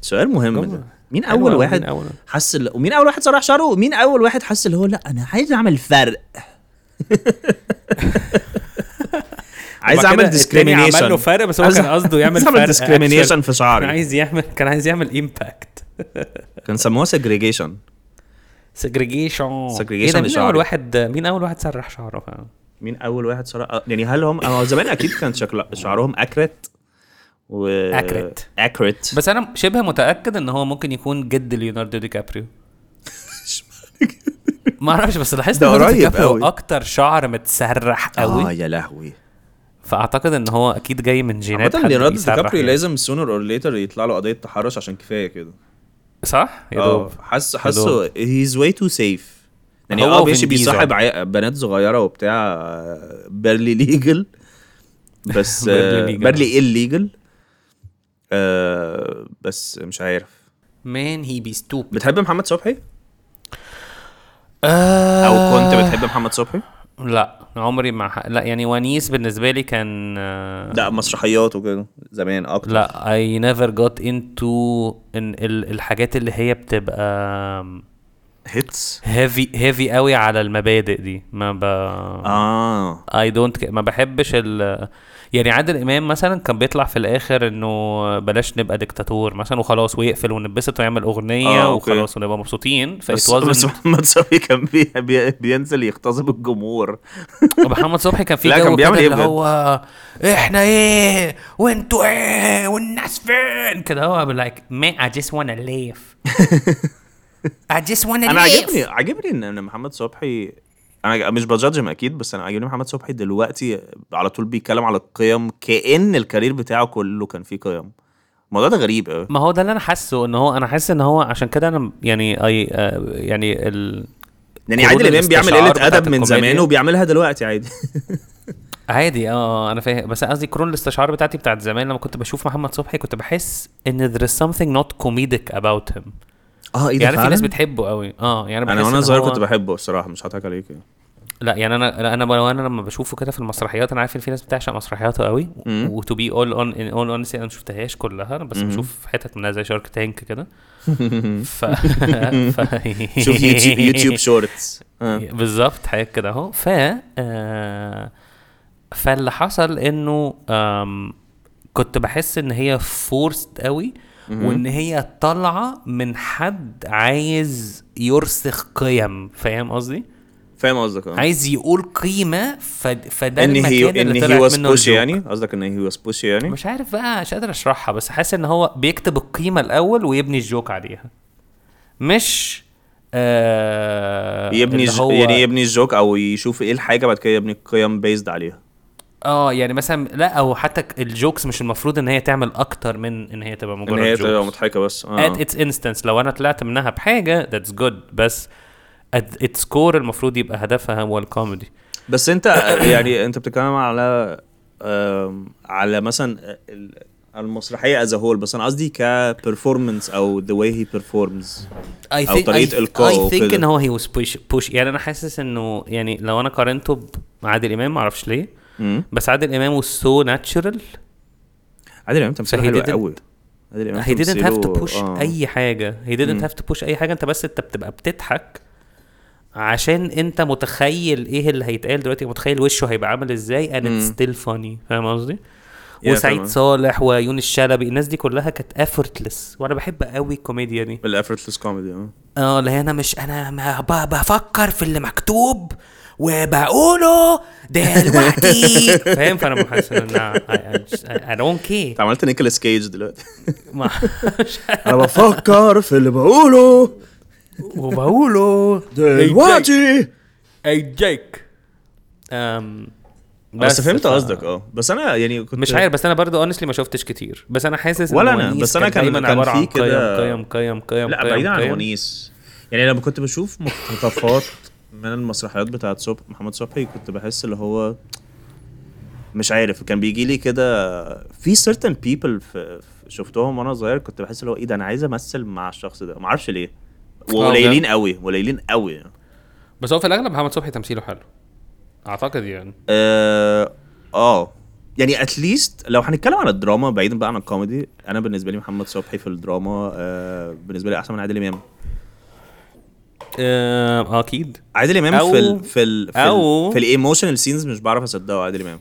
سؤال مهم. ده. مين أول واحد مين أول؟ حس ال- ومين أول واحد سرح شعره؟ ومين أول واحد حس اللي هو لا أنا عايز أعمل فرق. <laughs> عايز أعمل التاني عمل له ديسكريميشن فرق بس هو كان قصده يعمل فرق. ديسكريميشن في كان شعري. عايز يعمل كان عايز يعمل امباكت <laughs> كان سموها Segregation. إيه ده مين. أول واحد مين أول واحد سرح شعره فعلا؟ مين أول واحد سرح يعني هل هم زمان أكيد كان شكل شعرهم أكرت؟ و Accurate. اكرت بس أنا شبه متأكد إن هو ممكن يكون جد ليوناردو دي كابريو. <laughs> ما أعرفش بس لاحظت ده قريب كابريو قوي. أكتر شعر متسرح قوي آه يا لهوي. فأعتقد إن هو أكيد جاي من جينات حد ليوناردو دي كابريو يعني. لازم سونر اور ليتر يطلع له قضية تحرش عشان كفاية كده. صح؟ يا آه دوب. حاسس حاسه هيز واي تو سيف يعني هو وفين ماشي. بيصاحب بنات صغيرة وبتاع بيرلي ليجل <laughs> بس. بيرلي الليجل بس مش عارف. مان هي بي ستوب بتحب محمد صبحي؟ أو أو كنت بتحب محمد صبحي؟ لا عمري ما ح... لا يعني ونيس بالنسبة لي كان آه، لا مسرحيات وكده زمان أكتر. لا I never got into إن ال- الحاجات اللي هي بتبقى heads heavy heavy قوي على المبادئ دي. ما ب آه. I don't ما بحبش ال يعني عادل إمام مثلا كان بيطلع في الآخر إنه بلاش نبقى ديكتاتور مثلا وخلاص ويقفل ونبسط ويعمل أغنية آه، okay. وخلاص ونبقى مبسوطين. بس, بس محمد صبحي كان بي بي بينزل يغتصب الجمهور. <laughs> محمد صبحي كان في لا، جو كان بيعمل إيه اللي؟ هو إحنا إيه؟ وأنتوا إيه؟ والناس فين؟ كده هو like man I just wanna live <laughs> I just wanna أنا عاجبني عاجبني ان إن محمد صبحي أنا مش ب judge هم أكيد بس أنا عاجبني محمد صبحي دلوقتي على طول بيتكلم على القيم كأن ال career بتاعه كله كان فيه قيم. الموضوع ده غريب قوي ما هو ده اللي أنا حاسه إن هو أنا حاسس إن هو عشان كده أنا يعني I آه، يعني ال يعني عادل إمام بيعمل قلة أدب من. زمان وبيعملها دلوقتي عادي. <laughs> عادي آه أنا فاهم. بس قصدي قرون الاستشعار بتاعتي بتاعت زمان لما كنت بشوف محمد صبحي كنت بحس إن there is something not comedic about him. آه إيه يعني في ناس بتحبه قوي آه يعني أنا وأنا صغير هو- كنت بحبه الصراحة مش هضحك عليك يعني. لا يعني أنا لا، أنا أنا لما بشوفه كده في المسرحيات أنا عارف إن في ناس بتعشق مسرحياته قوي. و to be all on all honesty أنا ما شفتهاش كلها بس مم. بشوف حتت منها زي Shark Tank كده <laughs> ف... ف... شوف YouTube YouTube Shorts. بالظبط حاجات كده أهو ف آه، فاللي حصل إنه آم، كنت بحس إن هي forced قوي وإن هي طالعة من حد عايز يرسخ قيم. فاهم قصدي؟ فاهم قصدك آه. عايز يقول قيمة ف... فده إن هي المكان اللي هي طلعت was منه pushy ال joke. يعني قصدك إن هي was pushy يعني؟ مش عارف بقى مش قادر أشرحها بس حاسس إن هو بيكتب القيمة الأول ويبني ال joke عليها. مش آه يبني. هو يعني يبني ال joke أو يشوف إيه الحاجة بعد كده يبني القيم based عليها. آه يعني مثلا لا أو حتى ك- ال jokes مش المفروض إن هي تعمل أكتر من إن هي تبقى إن مجرد هي تبقى مضحكة بس آه. At its instance لو أنا طلعت منها بحاجة that's good بس at its core المفروض يبقى هدفها هو الكوميدي. بس أنت <coughs> يعني أنت بتتكلم على على مثلا ال- المسرحية as whole بس أنا قصدي ك performance أو the way he performs طريقة إلقائه I think وكده. إن هو push, push يعني أنا حاسس إنه يعني لو أنا قارنته بعادل إمام معرفش ليه بس عادل إمام was so natural. عادل إمام تمثيله حلو قوي. عادل إمام he didn't have to push آه. أي حاجة. He didn't مم. have to push أي حاجة. أنت بس أنت بتبقى بتضحك عشان أنت متخيل إيه اللي هيتقال دلوقتي. متخيل وشه هيبقى عامل إزاي. And it's still funny. فاهم قصدي؟ وسعيد. صالح ويونس شلبي الناس دي كلها كانت effortless. وأنا بحب قوي الكوميديا دي. ال effortless comedy آه. اللي هي أنا مش أنا بفكر في اللي مكتوب. وبقوله دلوقتي. <laughs> فاهم؟ فأنا بحس إن أنا I don't care. أنت عملت نيكولاس كيج دلوقتي. <laughs> <laughs> أنا بفكر في اللي بقوله. وبقوله دلوقتي. I جيك أم بس, فهمت ف- قصدك آه. بس أنا يعني كنت مش عارف بس أنا برضو اونستلي ما شفتش كتير. بس أنا حاسس ولا ونيس بس أنا كان- دايما عبارة عن كده- قيم قيم قيم لا قيم بعيدا عن قيم. ونيس يعني لما كنت بشوف مقتطفات من المسرحيات بتاعت صبح محمد صبحي كنت بحس اللي هو مش عارف كان بيجي لي كده في certain people في في- شفتهم وأنا صغير كنت بحس اللي هو إيه ده أنا عايز أمثل مع الشخص ده. ما أعرفش ليه. وقليلين قوي قليلين قوي. بس هو في الأغلب محمد صبحي تمثيله حلو. أعتقد يعني. آه آه. يعني at least لو هنتكلم عن الدراما بعيدا بقى عن الكوميدي أنا بالنسبة لي محمد صبحي في الدراما آه بالنسبة لي أحسن من عادل إمام. آه أكيد. عادل إمام في ال في ال في, أو- في ال emotional scenes مش بعرف أصدقه عادل إمام.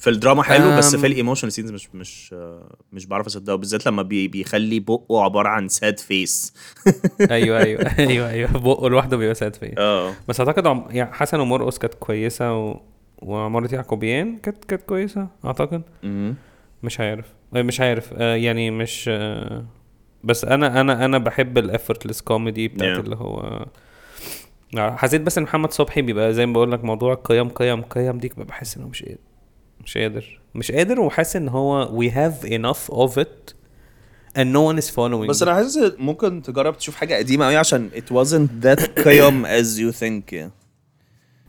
في الدراما حلو بس. في ال emotional scenes مش مش مش بعرف أصدقه بالذات لما بي بيخلي بقه عبارة عن sad face <laughs> أيوه أيوه <laughs> أيوه أيوه. بقه لوحده بيبقى sad فيا آه. بس أعتقد عم... يعني حسن ومرقص كانت كويسة و... وعمارة يعقوبيان كانت كانت كويسة أعتقد. مش عارف. مش عارف. آه يعني مش آه بس أنا أنا أنا بحب ال effortless comedy بتاعت Yeah. اللي هو آه، حسيت بس إن محمد صبحي بيبقى زي ما بقول لك موضوع قيم قيم قيم دي ببقى بحس إنه مش قادر مش قادر مش قادر وحاسس إن هو we have enough of it and no one is following بس أنا حاسس ممكن تجرب تشوف حاجة قديمة قوي عشان it wasn't that <coughs> قيم as you think يعني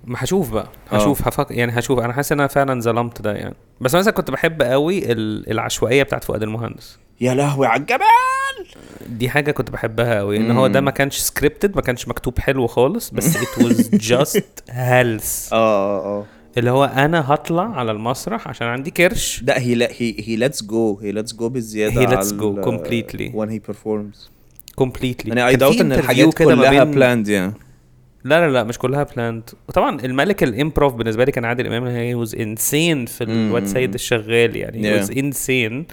ما هشوف بقى آه. هشوف هفك... يعني هشوف أنا حاسس إن أنا فعلا ظلمت ده يعني بس مثلا كنت بحب قوي ال... العشوائية بتاعت فؤاد المهندس يا لهوي على الجمال دي حاجة كنت بحبها قوي إن هو ده ما كانش سكريبتد ما كانش مكتوب حلو خالص بس it was <laughs> just هلس آه آه اللي هو أنا هطلع على المسرح عشان عندي كرش. لا هي لا هي هي ليتس جو هي ليتس جو بالزياده على go ال- completely. when he performs. كومبليتلي يعني اي داوت إن الحاجات كلها بلاند يعني. لا لا لا مش كلها بلاند وطبعا الملك الامبروف بالنسبة لي كان عادل إمام هي واز انسين في الواد سيد الشغال يعني Yeah. واز انسين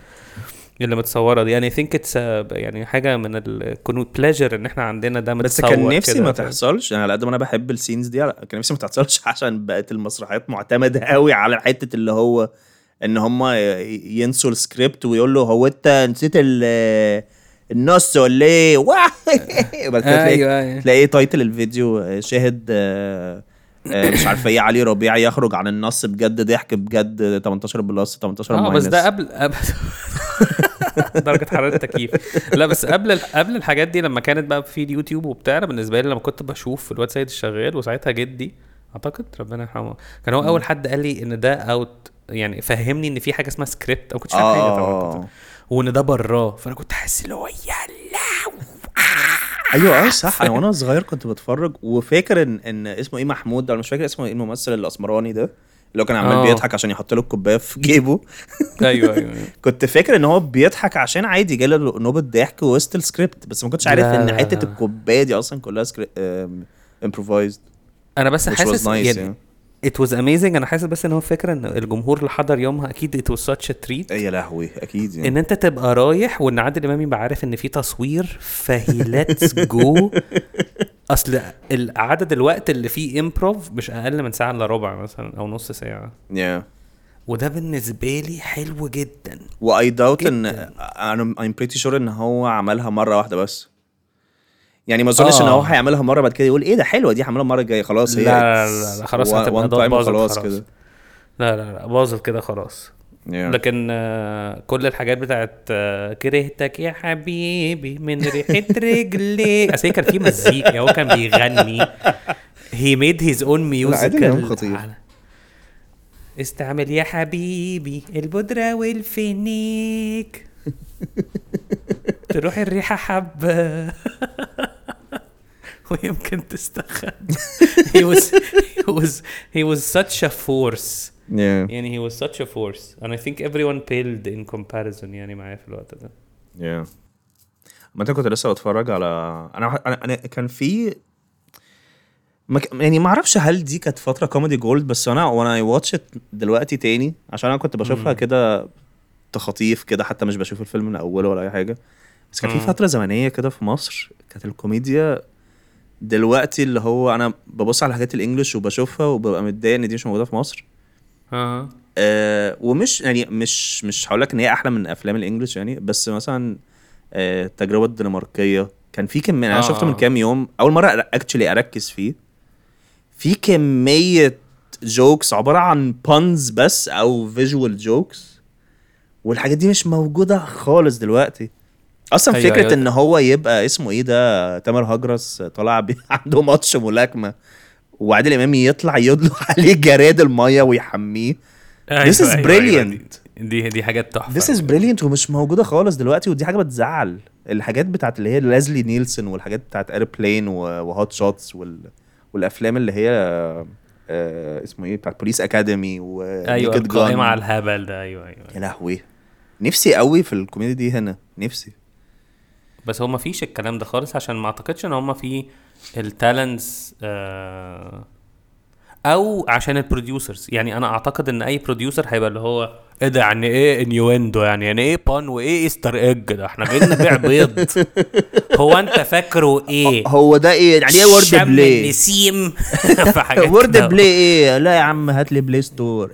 اللي متصورة دي يعني ثينك اتس يعني حاجة من الكونو pleasure إن إحنا عندنا ده بس متصور كان نفسي. ما تحصلش يعني على قد ما أنا بحب ال scenes دي كان نفسي ما تحصلش <laughs> عشان بقت المسرحيات معتمدة قوي على حتة اللي هو إن هم ينسوا السكريبت ويقول له هو أنت نسيت ال النص ولا إيه؟ <laughs> كده تلاقي أيوه أيوه تلاقي title الفيديو آه، شاهد آه، آه، مش عارف إيه علي ربيع يخرج عن النص بجد ضحك بجد 18 plus 18 آه بس ده قبل قبل <laughs> درجة حرارة التكييف. لا بس قبل قبل الحاجات دي لما كانت بقى في اليوتيوب وبتاع أنا بالنسبة لي لما كنت بشوف الواد سيد الشغال وساعتها جدي أعتقد ربنا يرحمه كان هو أول حد قال لي إن ده out يعني فهمني إن في حاجة اسمها سكريبت أو كنت فاهم حاجة طبعا. آه كنت- وإن ده براه. فأنا كنت حاسس اللي هو يلا أيوه آه صح. أنا <laughs> وأنا صغير كنت بتفرج وفاكر إن إن اسمه إيه محمود ده أنا مش فاكر اسمه إيه الممثل الأسمراني ده. اللي هو كان عمال آه. بيضحك عشان يحط له الكوباية في جيبه. <laughs> أيوه أيوه كنت فاكر إن هو بيضحك عشان عادي جاله نوبة ضحك وسط السكريبت بس ما كنتش عارف إن حتة. الكوباية دي أصلا كلها improvised أنا بس حاسس nice يعني it was amazing. أنا حاسس بس إن هو فكره إن الجمهور اللي حضر يومها أكيد was such a treat. يا لهوي أكيد إن يعني أنت تبقى رايح وإن عادل إمام يبقى عارف إن في تصوير فهي let's go <laughs> أصل عدد الوقت اللي فيه improv مش أقل من ساعة إلا ربع مثلا أو نص ساعة yeah. وده بالنسبة لي حلو جدا واي داوت إن. أنا I'm pretty sure إن هو عملها مرة واحدة بس يعني ما أظنش إن آه. هو هيعملها مرة بعد كده يقول إيه ده حلوة دي هعملها المرة الجاية خلاص لا هي لا لا, لا خلاص هتبقى خلاص كده لا لا لا باظت كده خلاص. لكن آه، كل الحاجات بتاعت آه، كرهتك يا حبيبي من ريحة <laughs> رجليك أصل هي كان في مزيكا هو كان بيغني. He made his own عادل إمام musical. خطير. استعمل يا حبيبي البودرة والفينيك. <laughs> تروح الريحة حبة. <laughs> ويمكن تستخن he was he was he was such a force. Yeah. يعني he was such a force and I think everyone paled in comparison يعني معاه في الوقت ده yeah. ما انت كنت لسه بتفرج على أنا أنا, أنا كان في. يعني ما أعرفش هل دي كانت فترة comedy gold بس أنا وأنا watch دلوقتي تاني عشان أنا كنت بشوفها. كده تخاطيف كده حتى مش بشوف الفيلم من أوله ولا أي حاجة بس كان في. فترة زمنية كده في مصر كانت الكوميديا دلوقتي اللي هو أنا ببص على الحاجات ال English وبشوفها وببقى متضايق إن دي مش موجودة في مصر آه ومش يعني مش مش هقول لك إن هي أحلى من أفلام ال English يعني بس مثلا آه التجربه الدنماركيه كان في كم أنا آه، شفته من آه. كام يوم. أول مرة actually أركز فيه. في كمية jokes عبارة عن puns بس أو visual jokes والحاجات دي مش موجودة خالص دلوقتي. أصلا أيوة، فكرة أيوة. إن هو يبقى اسمه إيه ده تامر هجرس طالع <laughs> عنده ماتش ملاكمة. وعادل إمام يطلع يدلق <laughs> عليه جردل المية ويحميه. This is brilliant. دي دي حاجات تحفة. This is brilliant ومش موجودة خالص دلوقتي ودي حاجة بتزعل. الحاجات بتاعت اللي هي ليزلي نيلسون والحاجات بتاعت Airplane و Hot Shots وال... والأفلام اللي هي آه اسمه إيه بتاعت Police Academy و أيوه القائمة. على الهبل ده. أيوه أيوه. يا لهوي. نفسي قوي في الكوميدي دي هنا. نفسي. بس هو ما فيش الكلام ده خالص عشان ما أعتقدش إن هم في ال talents آه أو عشان ال producers. يعني أنا أعتقد إن أي producer هيبقى اللي هو إيه ده يعني إيه innuendo يعني يعني إيه pun وإيه Easter egg ده؟ إحنا جايين نبيع بيض. <laughs> هو أنت فاكره إيه؟ هو ده إيه؟ يعني إيه wordplay؟ النسيم. <laughs> <laughs> في حاجات word. بلاي إيه؟ لا يا عم هات لي Play Store.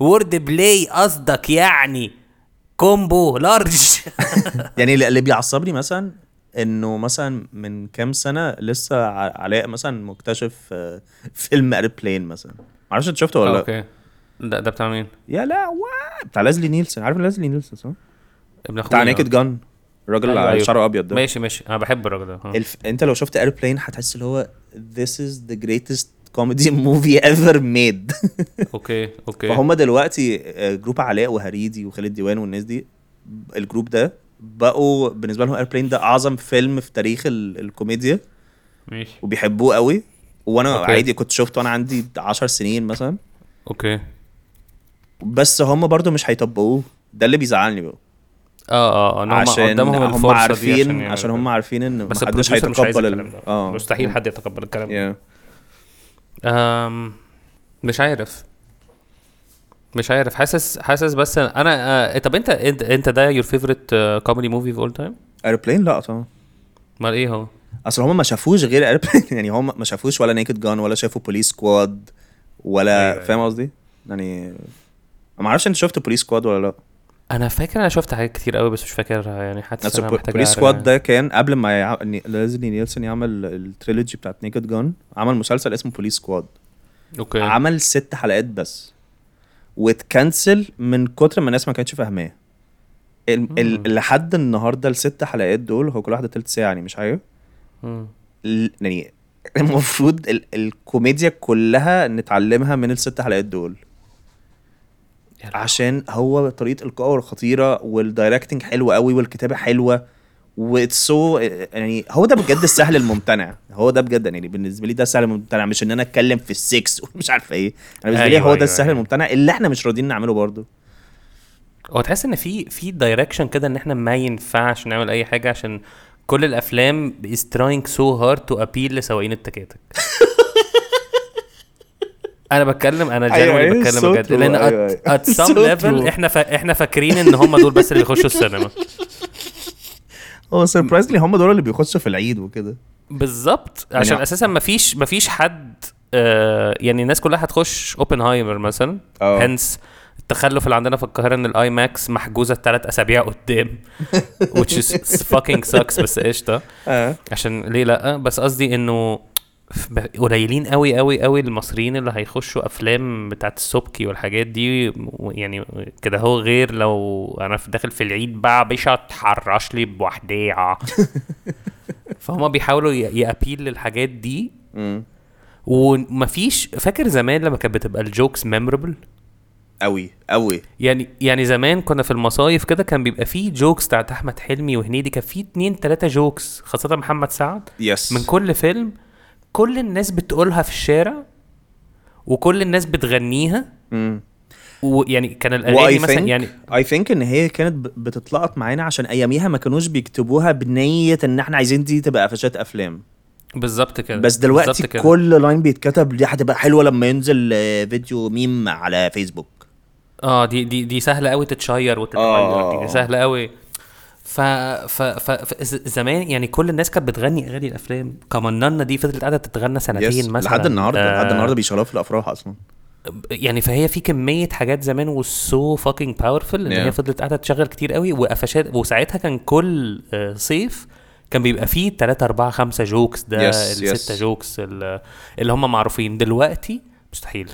wordplay قصدك يعني combo large. يعني اللي بيعصبني مثلا إنه مثلا من كام سنة لسه علاء مثلا مكتشف آه، فيلم Airplane مثلا. معرفش أنت شفته ولا لأ؟ okay. ده ده بتاع مين؟ يا لا وا بتاع ليزلي نيلسون. عارف ليزلي نيلسون صح؟ ابن أخويا. بتاع Naked Gun الراجل اللي أيوة. شعره أبيض ده. ماشي ماشي. أنا بحب الراجل ده. ها. الف... أنت لو شفت Airplane هتحس اللي هو this is the greatest comedy <laughs> movie ever made. <laughs> okay okay. فهم دلوقتي آه، group علاء وهريدي وخالد ديوان والناس دي ال group ده بقوا بالنسبة لهم Airplane ده أعظم فيلم في تاريخ ال... الكوميديا. ماشي. وبيحبوه قوي. وأنا okay. عادي كنت شفته وأنا عندي 10 سنين مثلا. okay. بس هم برضو مش هيطبقوه. ده اللي بيزعلني بقى. آه آه إن هم عشان قدامهم هم عارفين عشان, عشان ده. هم عارفين إن بس محدش هيتقبل الكلام ال- ده. آه. مستحيل حد يتقبل الكلام ده. Yeah. أم مش عارف. مش عارف حاسس حاسس بس أنا آه طب أنت انت, أنت ده your favorite comedy movie of all time Airplane لا طبعا. أمال إيه هو؟ أصل هم ما شافوش غير Airplane <laughs> يعني هم ما شافوش ولا Naked Gun ولا شافوا Police Squad ولا أيوة، فاهم قصدي؟ يعني ما أعرفش أنت شفت Police Squad ولا لا. أنا فاكر أنا شفت حاجات كتير قوي بس مش فاكرها يعني حاسس أنا محتاج بوليس أعرف. Squad ده كان قبل ما يع... ليزلي نيلسون يعمل ال trilogy بتاعت Naked Gun عمل مسلسل اسمه Police Squad okay. عمل ست حلقات بس. وات cancel من كتر ما الناس ما كانتش فاهماه. لحد النهارده الست حلقات دول هو كل واحدة تلت ساعة يعني مش. ال- يعني <laughs> المفروض ال... الكوميديا كلها نتعلمها من الست حلقات دول. عشان هو طريقة إلقائه خطيره وال directing حلو قوي والكتابة حلوة و it's so يعني هو ده بجد السهل الممتنع. هو ده بجد يعني بالنسبة لي ده السهل الممتنع مش إن أنا أتكلم في السكس <laughs> ومش عارف إيه. أنا بالنسبة لي أيوة، هو ده أيوة، السهل أيوة. الممتنع اللي إحنا مش راضيين نعمله برضه. هو تحس إن في في direction كده إن إحنا ما ينفعش نعمل أي حاجة عشان كل الأفلام is trying so hard to appeal لسواقين التكاتك. <laughs> أنا بتكلم أنا generally أيوة، بتكلم بجد. لأن So level true. إحنا فا إحنا فاكرين إن هم دول بس اللي بيخشوا السينما. <laughs> هو surprisingly هم دول اللي بيخشوا في العيد وكده. بالظبط عشان يعني- أساسا ما فيش ما فيش حد آه يعني الناس كلها هتخش اوبنهايمر مثلا. هنس التخلف اللي عندنا في القاهرة إن الاي ماكس محجوزة ثلاث أسابيع قدام which is <laughs> fucking sucks بس قشطة. آه. عشان ليه لأ؟ بس قصدي إنه قليلين قوي قوي قوي المصريين اللي هيخشوا أفلام بتاعت السبكي والحاجات دي يعني كده هو غير لو أنا في داخل في العيد بقى باشا تحرش لي بوحديعه <laughs> فهم بيحاولوا يأبيل للحاجات دي. ومفيش فاكر زمان لما كانت بتبقى ال jokes memorable قوي قوي. يعني يعني زمان كنا في المصايف كده كان بيبقى فيه jokes بتاعت أحمد حلمي وهنيدي كان فيه اتنين تلاتة jokes خاصة محمد سعد. yes من كل فيلم كل الناس بتقولها في الشارع وكل الناس بتغنيها. امم ويعني كان الأغاني مثلا يعني I think إن هي كانت بتتلقط معانا عشان أياميها ما كانوش بيكتبوها بنية إن إحنا عايزين دي تبقى قفشات أفلام. بالظبط كده. بس دلوقتي كده. كل line بيتكتب دي هتبقى حلوة لما ينزل آه، فيديو ميم على فيسبوك آه دي دي دي سهلة قوي تتشير وتتغير. آه. دي سهلة قوي ف ف ف ف زمان يعني كل الناس كانت بتغني أغاني الأفلام. كمننا دي فضلت قاعدة تتغنى سنتين yes مثلا. لحد النهارده لحد النهارده بيشغلوها في الأفراح أصلا. يعني فهي في كمية حاجات زمان و so fucking powerful إن Yeah. هي فضلت قاعدة تشغل كتير قوي. وقفشات وساعتها كان كل آه، صيف كان بيبقى فيه 3 4 5 jokes ده Yes, الستة yes. jokes ال- اللي هم معروفين. دلوقتي مستحيل.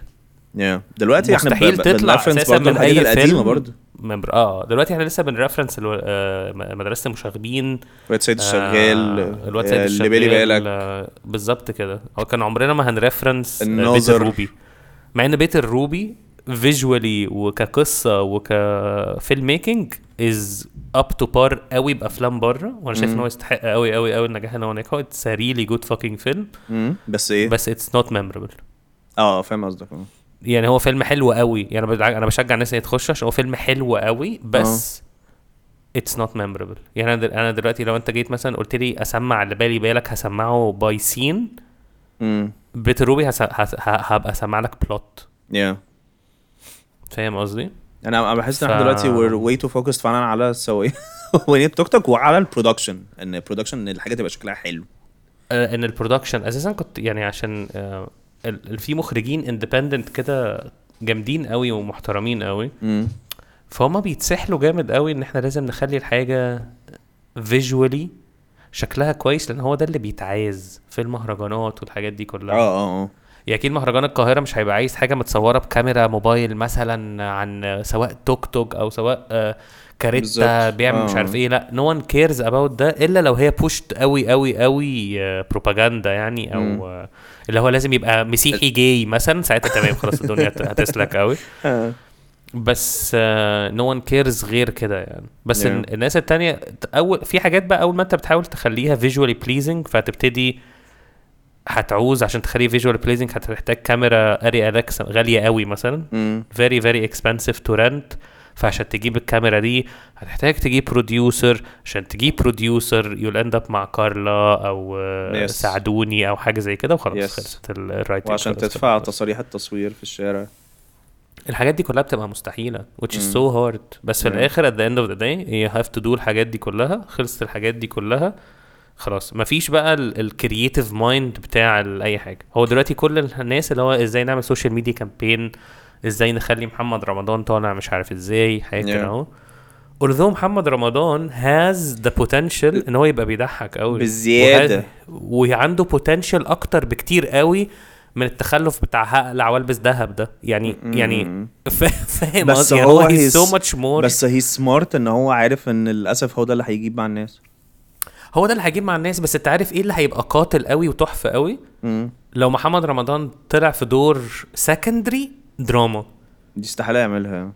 Yeah. دلوقتي إحنا مستحيل ب- ب- تطلع أساسا من أي القديمة فيلم. برضه ممبر آه دلوقتي إحنا لسه بن reference ألو... آه مدرسة المشاغبين. الواد سيد الشغال آه الواد سيد آه، الشغال اللي بالي بالك. آه بالظبط كده. هو كان عمرنا ما هن reference آه، بيت. الروبي. مع إن بيت الروبي visually وكقصة وكفيلم making is up to par قوي بأفلام بره وأنا شايف إن هو يستحق قوي قوي قوي النجاح ان هو نجحه. it's really good fucking film. بس إيه؟ بس اتس نوت ميموربل آه فاهم قصدك. يعني هو فيلم حلو قوي. يعني أنا بشجع الناس إن تخش عشان هو فيلم حلو قوي بس it's not memorable يعني أنا أنا دلوقتي لو أنت جيت مثلا قلت لي أسمع اللي بالي بالك هسمعه by scene بيت الروبي هس... هس... ه- هبقى أسمع لك plot يا فاهم قصدي؟ أنا بحس إن إحنا دلوقتي we're way too focused فعلا على السواقين والتوك توك وعلى ال production إن ال production إن الحاجة تبقى شكلها حلو. آه إن ال production أساسا كنت يعني عشان آه في مخرجين independent كده جامدين قوي ومحترمين قوي. فهم بيتسحلوا جامد قوي إن إحنا لازم نخلي الحاجة visually شكلها كويس لأن هو ده اللي بيتعايز في المهرجانات والحاجات دي كلها. آه آه. يعني أكيد مهرجان القاهرة مش هيبقى عايز حاجة متصورة بكاميرا موبايل مثلا عن سواء توك توك أو سواء آه، كاريتا. بيعمل مش آه. عارف إيه لا no one cares about ده إلا لو هي pushed قوي قوي قوي بروباجندا يعني أو مم. آه، اللي هو لازم يبقى مسيحي جاي مثلا ساعتها تمام خلاص الدنيا هت- هتسلك قوي آه. بس no one cares غير كده يعني بس Yeah. الناس التانية أول في حاجات بقى أول ما أنت بتحاول تخليها visually pleasing فهتبتدي هتعوز عشان تخليه visually pleasing هتحتاج كاميرا ARRI Alexa غالية قوي مثلا very very expensive to rent فعشان تجيب الكاميرا دي هتحتاج تجيب producer عشان تجيب producer you'll end up مع كارلا أو Yes. ساعدوني أو حاجة زي كده وخلاص Yes. خلصت ال writing وعشان تدفع تصاريح التصوير في الشارع. الحاجات دي كلها بتبقى مستحيلة which is so hard. بس في. الآخر at the end of the day you have to do الحاجات دي كلها خلصت الحاجات دي كلها خلاص. مفيش بقى ال creative mind بتاع أي حاجة. هو دلوقتي كل الناس اللي هو إزاي نعمل social media campaign إزاي نخلي محمد رمضان طالع مش عارف إزاي حاجة كده Yeah. أهو. although محمد رمضان has the potential إن هو يبقى بيضحك قوي بزيادة. وعنده potential أكتر بكتير قوي من التخلف بتاع هقلع والبس ذهب ده. يعني يعني فاهم بس يعني هو he's- so much more بس هي سمارت إن هو عارف إن للأسف هو ده اللي هيجيب مع الناس. هو ده اللي هيجيب مع الناس بس أنت عارف إيه اللي هيبقى قاتل قوي وتحفة قوي لو محمد رمضان طلع في دور سكندري دراما. دي استحاله يعملها.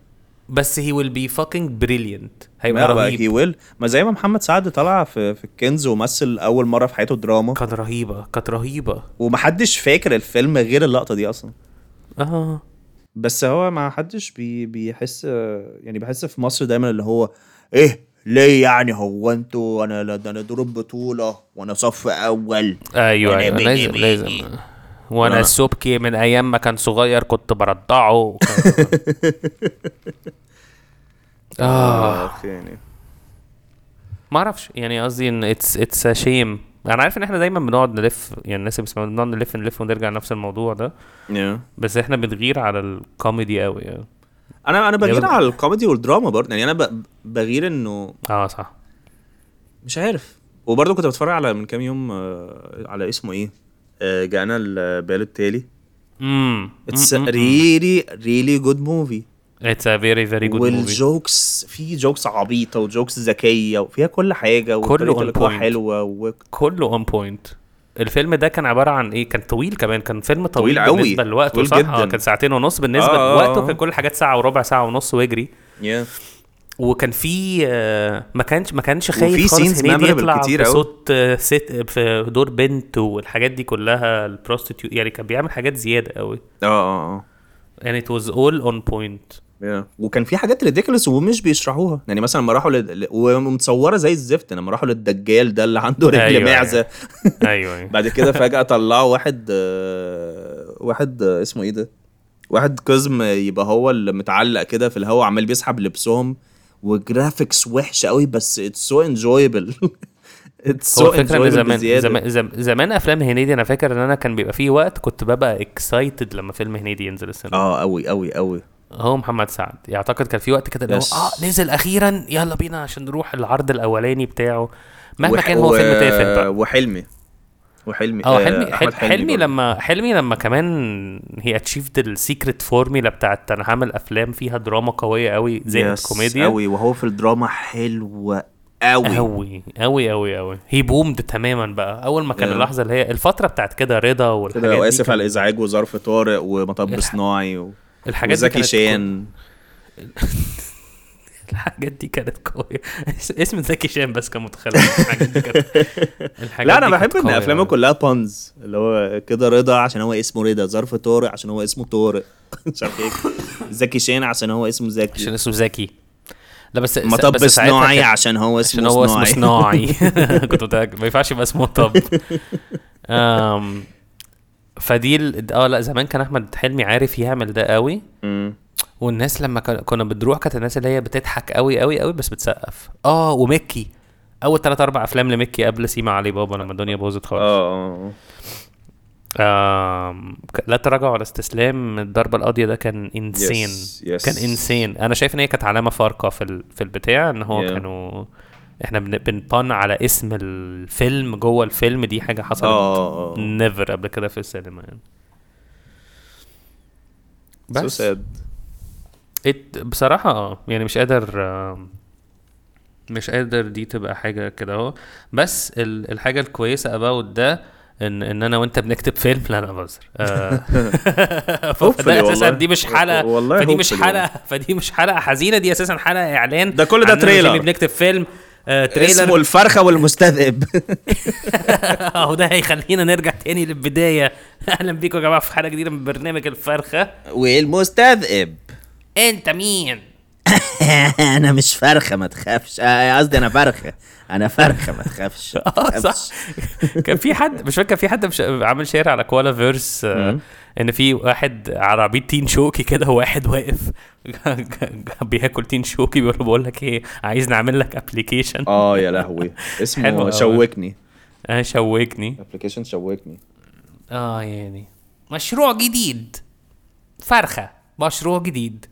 بس he will be fucking brilliant. هيبقى رهيب. هي ويل ما زي ما محمد سعد طلع في في الكنز ومثل أول مرة في حياته دراما. كانت رهيبة كانت رهيبة. ومحدش فاكر الفيلم غير اللقطة دي أصلا. آه بس هو ما حدش بي بيحس يعني بحس في مصر دايما اللي هو إيه ليه يعني هو أنتوا؟ أنا أنا دور البطوله وأنا صف أول. أيوه أنا أيوه لازم. لازم. وأنا أنا- السبكي من أيام ما كان صغير كنت برضعه. <laughs> آه. يعني ما أعرفش يعني قصدي إن it's it's shame أنا عارف إن إحنا دايما بنقعد نلف يعني الناس اللي بتسمعنا بنقعد نلف نلف ونرجع نفس الموضوع ده. Yeah. بس إحنا بنغير على الكوميدي قوي يعني. أنا أنا بغير. على الكوميدي والدراما برضه يعني أنا ب- بغير إنه آه صح. مش عارف. وبرضه كنت بتفرج على من كام يوم آه، على اسمه إيه؟ آه، جانا البيان التالي. امم it's really really good movie it's a very very good movie وال jokes في jokes عبيطة و jokes ذكية وفيها كل حاجة كله اللقاء point. حلوة و... كله on point الفيلم ده كان عبارة عن إيه؟ كان طويل كمان. كان فيلم طويل, طويل قوي. بالنسبة لوقته طويل صح؟ جدا. آه كان ساعتين ونص بالنسبة آه، آه، لوقته. آه. كان كل الحاجات ساعة وربع ساعة ونص ويجري yeah. وكان في آه، ما كانش ما كانش خايف خالص هنيدي يطلع كتير. بصوت آه، ست في دور بنت والحاجات دي كلها ال prostitute يعني كان بيعمل حاجات زيادة قوي آه آه آه. يعني it was all on point. Yeah. وكان في حاجات ridiculous ومش بيشرحوها. يعني مثلا لما راحوا لد... ومتصورة زي الزفت لما راحوا للدجال ده اللي عنده رجل أيوة، أيوة. معزة. <laughs> أيوه أيوه. بعد كده فجأة طلعوا واحد آه، واحد آه، اسمه إيه ده؟ واحد قزم يبقى هو اللي متعلق كده في الهواء عمال بيسحب لبسهم. و graphics وحش قوي بس it's so enjoyable it's so enjoyable زمان زمان زم- زمان أفلام هنيدي أنا فاكر إن أنا كان بيبقى فيه وقت كنت ببقى excited لما فيلم هنيدي ينزل السينما. آه قوي قوي قوي. هو محمد سعد. يعتقد كان في وقت كده اللي هو. آه نزل أخيرا يلا بينا عشان نروح العرض الأولاني بتاعه. مهما وح- كان هو و- فيلم تافه بقى. وحلمي. وحلمي آه آه، حلمي أحمد حلمي, حلمي برضه. لما حلمي لما كمان هي achieved ال secret formula بتاعت أنا هعمل أفلام فيها دراما قوية قوي زائد yes، كوميديا قوي وهو في الدراما حلو قوي قوي قوي قوي قوي he boomed تماما بقى. أول ما كان Yeah. اللحظة اللي هي الفترة بتاعت كده رضا والحاجات كده دي واسف على الازعاج وظرف طارق ومطب الح- صناعي و... الحاجات دي وزكي كانت شان. <laughs> الحاجات دي كانت قوية. اس- اسم زكي شان بس كان متخلف. الحاجات دي كانت <laughs> الحاجات لا أنا بحب إن أفلامه. كلها puns اللي هو كده رضا عشان هو اسمه رضا ظرف طارق عشان هو اسمه طارق. <laughs> مش عارف إيه. زكي شان عشان هو اسمه عشان زكي اسمه زكي. لا بس مطب صناعي كان- عشان هو عشان اسمه هو اسمه صناعي. <laughs> كنت متأكد. ما ينفعش يبقى اسمه طب. أم، فدي آه لا زمان كان أحمد حلمي عارف يعمل ده قوي. والناس لما كنا بنروح كانت الناس اللي هي بتضحك قوي قوي قوي بس بتسقف. آه وميكي. أول ثلاث أربع أفلام لميكي قبل سيما علي بابا لما الدنيا باظت خالص. آه آم، ك- لا تراجع ولا استسلام. الضربه القاضيه ده كان انسين Yes, yes. كان انسين أنا شايف إن هي كانت علامة فارقة في ال... في البتاع إن هو Yeah. كانوا إحنا بن... بنبان على اسم الفيلم جوه الفيلم. دي حاجة حصلت آه آه نيفر قبل كده في السينما يعني. So بس. sad. it... بصراحة آه يعني مش قادر مش قادر دي تبقى حاجة كده أهو. بس ال... الحاجة الكويسة about ده ان إن أنا وأنت بنكتب فيلم لا لا بهزر. آه، <laughs> فده أساسا. دي مش حلقة. والله فدي مش حلقة. فدي مش حلقة حزينة. دي أساسا حلقة إعلان ده كل ده تريلر. بنكتب فيلم آه اسمه تريلر. <laughs> الفرخة والمستذئب. <laughs> أهو ده هيخلينا نرجع تاني للبداية. أهلا بيكم يا جماعة في حلقة جديدة من برنامج الفرخة. والمستذئب. أنت مين؟ <laughs> أنا مش فرخة ما تخافش. آه، قصدي أنا فرخة. أنا فرخة ما تخافش. <laughs> آه. صح. <laughs> كان في حد مش فاكر كان في حد مش عامل share على كوالا فيرس آه،. إن في واحد على عربيه تين شوكي كده وواحد واقف بياكل تين شوكي بيقول له بقول لك إيه عايز نعمل لك application آه يا لهوي. اسمه. شوكني آه شوكني application شوكني آه يعني. مشروع جديد. فرخة. مشروع جديد.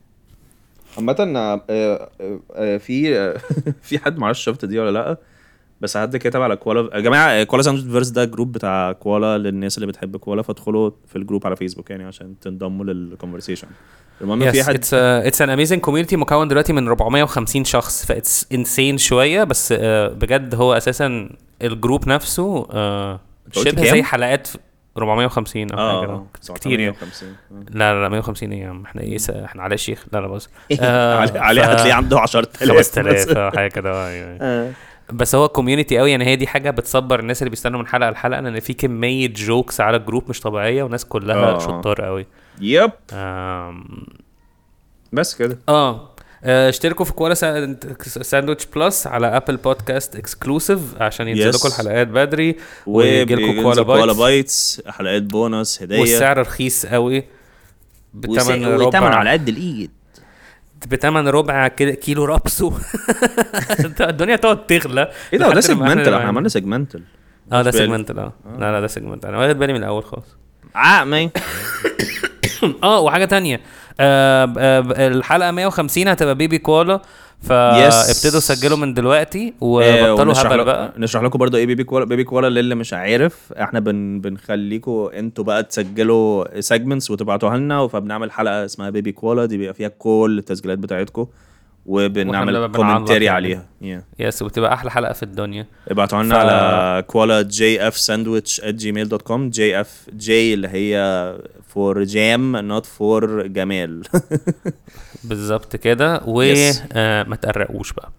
عامة آه، آه، آه، في <laughs> في حد معرفش شفت دي ولا لأ بس حد كتب على كوالا يا جماعة كوالا ساندويتش فيرس ده group بتاع كوالا للناس اللي بتحب كوالا فادخلوا في ال group على فيسبوك يعني عشان تنضموا لل conversation المهم في حد it's it's an amazing community مكون دلوقتي من 450 شخص ف it's insane شوية بس بجد هو أساسا ال group نفسه شبه؟ زي حلقات 450 أو حاجة. آه كده. كتير يعني. 750. لا لا لا 150 إيه يا عم إحنا إيه إحنا علي الشيخ. لا لا بص علي علي هتلاقيه عنده 10000 5000 آه، حاجة كده. آه، يعني. آه. بس هو community قوي. يعني هي دي حاجة بتصبر الناس اللي بيستنوا من حلقة لحلقة لأن في كمية jokes على ال group مش طبيعية وناس كلها آه. شطار قوي. yep آم، بس كده. آه آه، اشتركوا في كوالا سا- ساندويتش plus على أبل بودكاست exclusive عشان ينزل. لكم الحلقات بدري ويجي لكم وبينزل كوالا كوالا bites. bites حلقات بونص هديه والسعر رخيص قوي. بتمن ربع. على قد الإيد. بتمن ربع كده كيلو رابسو. <laughs> الدنيا تقعد تغلى. إيه ده ده segmental إحنا عملنا segmental آه ده. segmental آه. لا لا ده segmental أنا واخد بالي من الأول خالص. عقمي <coughs> آه وحاجة تانية. آه آه الحلقة 150 هتبقى baby كوالا. فابتدوا سجلوا من دلوقتي وبطلوا هبل بقى. نشرح لكم برضه إيه baby كوالا. baby كوالا للي مش عارف إحنا بن بنخليكم أنتوا بقى تسجلوا segments وتبعتوها لنا. فبنعمل حلقة اسمها baby كوالا. دي بيبقى فيها كل التسجيلات بتاعتكم. وبنعمل commentary يعني. عليها. Yeah. yes وبتبقى أحلى حلقة في الدنيا. ابعتوا لنا ف- على كوالا GF sandwich at gmail dot com GF G اللي هي فور جام نوت فور جمال. <laughs> بالظبط كده. Yes. وما تقرقوش بقى.